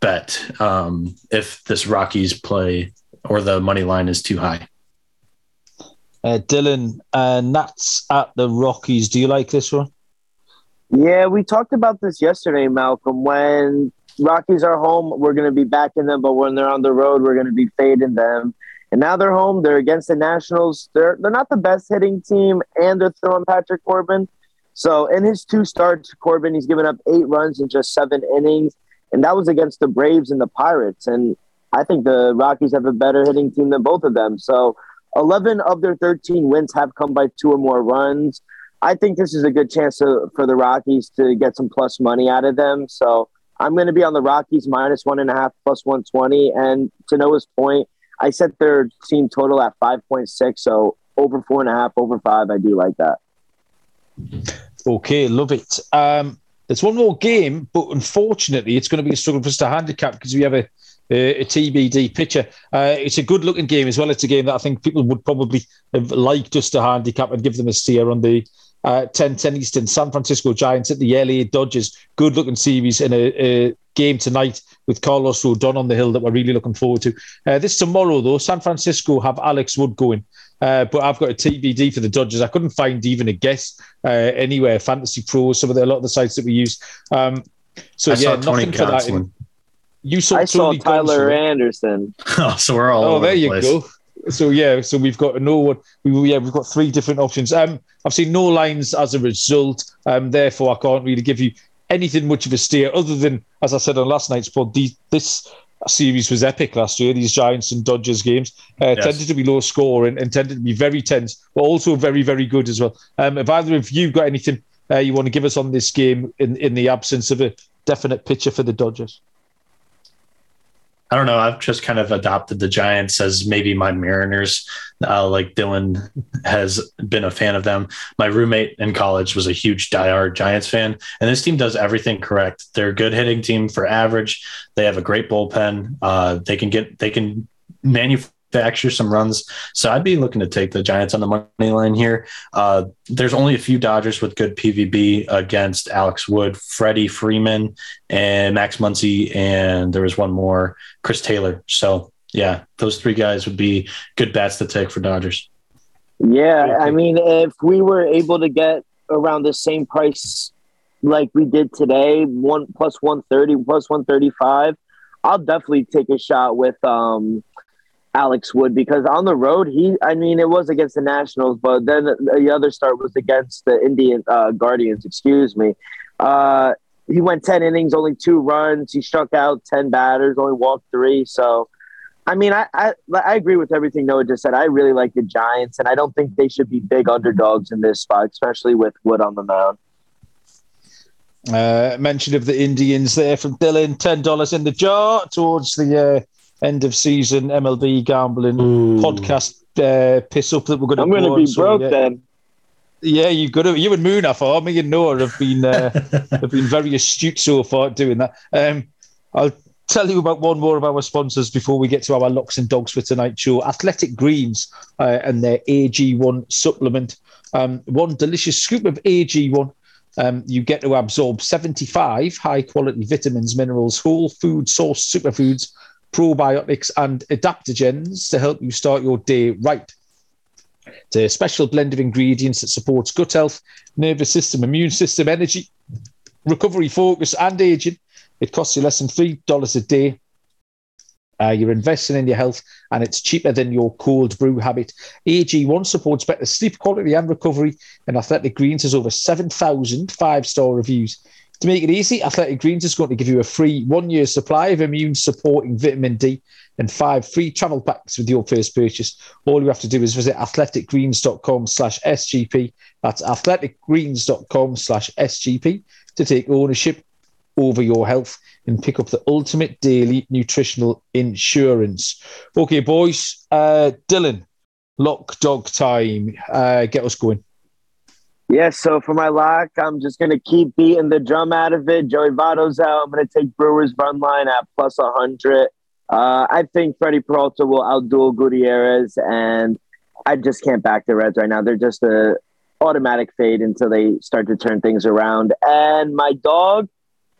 bet um, if this Rockies play or the money line is too high. Uh, Dylan, uh, Nats at the Rockies. Do you like this one? Yeah, we talked about this yesterday, Malcolm. When Rockies are home, we're going to be backing them, but when they're on the road, we're going to be fading them. And now they're home. They're against the Nationals. They're they're not the best hitting team, and they're throwing Patrick Corbin. So in his two starts, Corbin he's given up eight runs in just seven innings, and that was against the Braves and the Pirates. And I think the Rockies have a better hitting team than both of them. So 11 of their 13 wins have come by two or more runs. I think this is a good chance to, for the Rockies to get some plus money out of them. So I'm going to be on the Rockies minus one and a half plus 120. And to Noah's point, I set their team total at 5.6. So over four and a half, over five. I do like that. Okay, love it. Um, there's one more game, but unfortunately, it's going to be a struggle for us to handicap because we have a, a, a TBD pitcher. Uh, it's a good looking game as well. It's a game that I think people would probably have liked us to handicap and give them a steer on the uh, 10 10 Eastern, San Francisco Giants at the LA Dodgers. Good looking series in a, a, game tonight with Carlos Rodon on the hill that we're really looking forward to. Uh, this tomorrow, though, San Francisco have Alex Wood going. Uh, but I've got a TBD for the Dodgers. I couldn't find even a guess uh, anywhere. Fantasy Pros, some of the, a lot of the sites that we use. Um, so I yeah, nothing for that. In, you saw I saw Tyler Anderson. <laughs> oh, so we're all. Oh, there the you place. go so yeah, so we've got no one. We yeah, we've got three different options. Um, I've seen no lines as a result. Um, therefore I can't really give you anything much of a steer other than, as I said on last night's pod, the, this series was epic last year. These Giants and Dodgers games uh, yes. tended to be low scoring and tended to be very tense, but also very very good as well. Um, if either of you got anything uh, you want to give us on this game in in the absence of a definite picture for the Dodgers. I don't know. I've just kind of adopted the Giants as maybe my Mariners. Uh, like Dylan has been a fan of them. My roommate in college was a huge diehard Giants fan, and this team does everything correct. They're a good hitting team for average. They have a great bullpen. Uh, they can get they can manufacture extra some runs. So I'd be looking to take the Giants on the money line here. Uh, there's only a few Dodgers with good PVB against Alex Wood, Freddie Freeman, and Max Muncy, and there was one more, Chris Taylor. So yeah, those three guys would be good bats to take for Dodgers. Yeah, I mean, if we were able to get around the same price like we did today, one plus one thirty, plus one thirty five, I'll definitely take a shot with um Alex Wood because on the road he I mean it was against the Nationals, but then the other start was against the Indian uh, Guardians. Excuse me. Uh, he went ten innings, only two runs. He struck out ten batters, only walked three. So, I mean, I, I I agree with everything Noah just said. I really like the Giants, and I don't think they should be big underdogs in this spot, especially with Wood on the mound. Uh, mention of the Indians there from Dylan, ten dollars in the jar towards the uh, end of season MLB gambling Ooh. podcast uh, piss up that we're going to. I'm going to be so, broke yeah. then. Yeah, you got to. You and Moon for me and Noah have been uh, <laughs> have been very astute so far doing that. Um, I'll tell you about one more of our sponsors before we get to our locks and dogs for tonight's show. Athletic Greens uh, and their AG1 supplement. Um, one delicious scoop of AG1 um, you get to absorb 75 high quality vitamins, minerals, whole food source superfoods, probiotics, and adaptogens to help you start your day right. It's a special blend of ingredients that supports gut health, nervous system, immune system, energy, recovery, focus, and aging. It costs you less than $3 a day. Uh, you're investing in your health, and it's cheaper than your cold brew habit. AG1 supports better sleep quality and recovery, and Athletic Greens has over 7,000 five star reviews. To make it easy, Athletic Greens is going to give you a free one year supply of immune supporting vitamin D and five free travel packs with your first purchase. All you have to do is visit athleticgreens.com slash SGP. That's athleticgreens.com slash SGP to take ownership over your health and pick up the ultimate daily nutritional insurance. Okay, boys, uh, Dylan, lock dog time. Uh, get us going. Yeah, so for my lock, I'm just going to keep beating the drum out of it. Joey Votto's out. I'm going to take Brewers run line at plus 100. Uh, I think Freddie Peralta will outduel Gutierrez, and I just can't back the Reds right now. They're just a automatic fade until they start to turn things around. And my dog,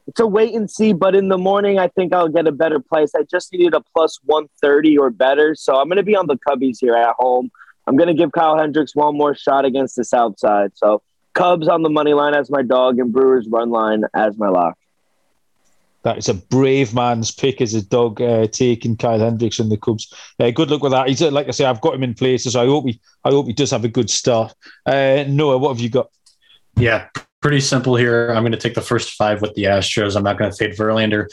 it's a wait and see, but in the morning, I think I'll get a better place. I just needed a plus 130 or better. So I'm going to be on the Cubbies here at home. I'm going to give Kyle Hendricks one more shot against the South Side. So Cubs on the money line as my dog and Brewers run line as my lock. That is a brave man's pick as a dog, uh, taking Kyle Hendricks and the Cubs. Uh, good luck with that. He's like I say, I've got him in places. So I hope he, I hope he does have a good start. Uh, Noah, what have you got? Yeah, pretty simple here. I'm going to take the first five with the Astros. I'm not going to fade Verlander.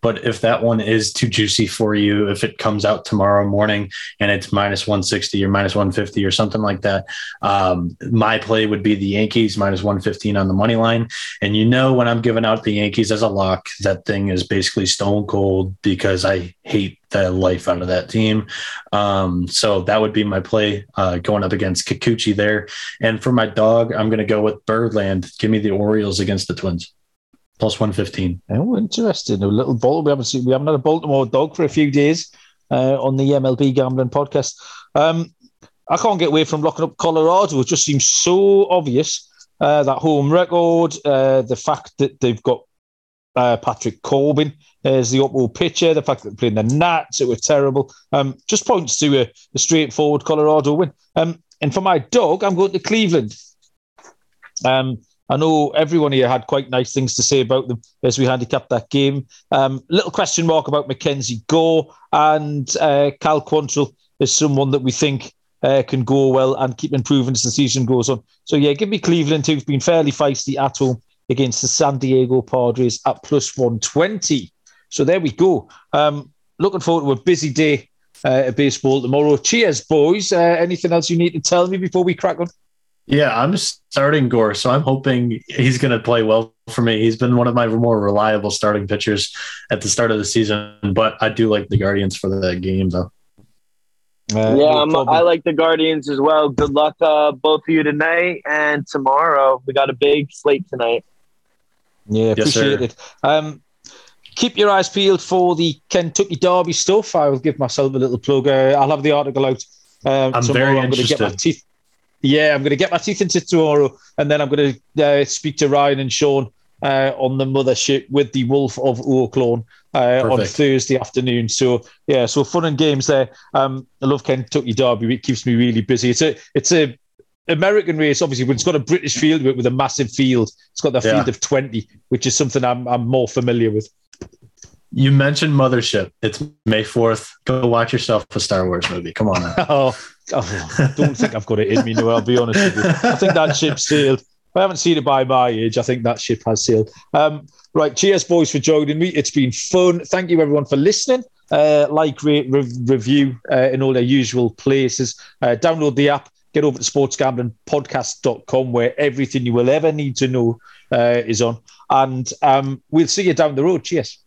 But if that one is too juicy for you, if it comes out tomorrow morning and it's minus 160 or minus 150 or something like that, um, my play would be the Yankees minus 115 on the money line. And you know, when I'm giving out the Yankees as a lock, that thing is basically stone cold because I hate the life out of that team. Um, so that would be my play uh, going up against Kikuchi there. And for my dog, I'm going to go with Birdland. Give me the Orioles against the Twins plus 115. Oh, interesting. A little Baltimore. We haven't seen, we haven't had a Baltimore dog for a few days uh, on the MLB gambling podcast. Um, I can't get away from locking up Colorado. It just seems so obvious. Uh, that home record, uh, the fact that they've got uh, Patrick Corbin as the upward pitcher, the fact that they're playing the Nats, it was terrible. Um, just points to a, a straightforward Colorado win. Um, and for my dog, I'm going to Cleveland. Um, I know everyone here had quite nice things to say about them as we handicapped that game. Um, little question mark about Mackenzie Gore and uh, Cal Quantrill is someone that we think uh, can go well and keep improving as the season goes on. So yeah, give me Cleveland who've been fairly feisty at home against the San Diego Padres at plus 120. So there we go. Um, looking forward to a busy day uh, of baseball tomorrow. Cheers, boys. Uh, anything else you need to tell me before we crack on? Yeah, I'm starting Gore, so I'm hoping he's going to play well for me. He's been one of my more reliable starting pitchers at the start of the season, but I do like the Guardians for that game, though. Uh, yeah, no i like the Guardians as well. Good luck, uh, both of you tonight and tomorrow. We got a big slate tonight. Yeah, appreciate yes, it. Um, keep your eyes peeled for the Kentucky Derby stuff. I will give myself a little plug. Uh, I'll have the article out. Um, I'm very I'm interested. Get my teeth, yeah, I'm going to get my teeth into tomorrow, and then I'm going to uh, speak to Ryan and Sean uh, on the mothership with the Wolf of Oaklawn uh, on Thursday afternoon. So yeah, so fun and games there. Um, I love Kentucky Derby. It keeps me really busy. It's a it's a American race, obviously, but it's got a British field with, with a massive field. It's got the yeah. field of 20, which is something I'm, I'm more familiar with. You mentioned Mothership. It's May 4th. Go watch yourself a Star Wars movie. Come on <laughs> oh, oh, I don't think I've got it in me, no, I'll be honest with you. I think that ship sailed. I haven't seen it by my age. I think that ship has sailed. Um, right. Cheers, boys, for joining me. It's been fun. Thank you, everyone, for listening. Uh, like, rate, re- review uh, in all their usual places. Uh, download the app get over to sportsgamblingpodcast.com where everything you will ever need to know uh, is on. And um, we'll see you down the road. Cheers.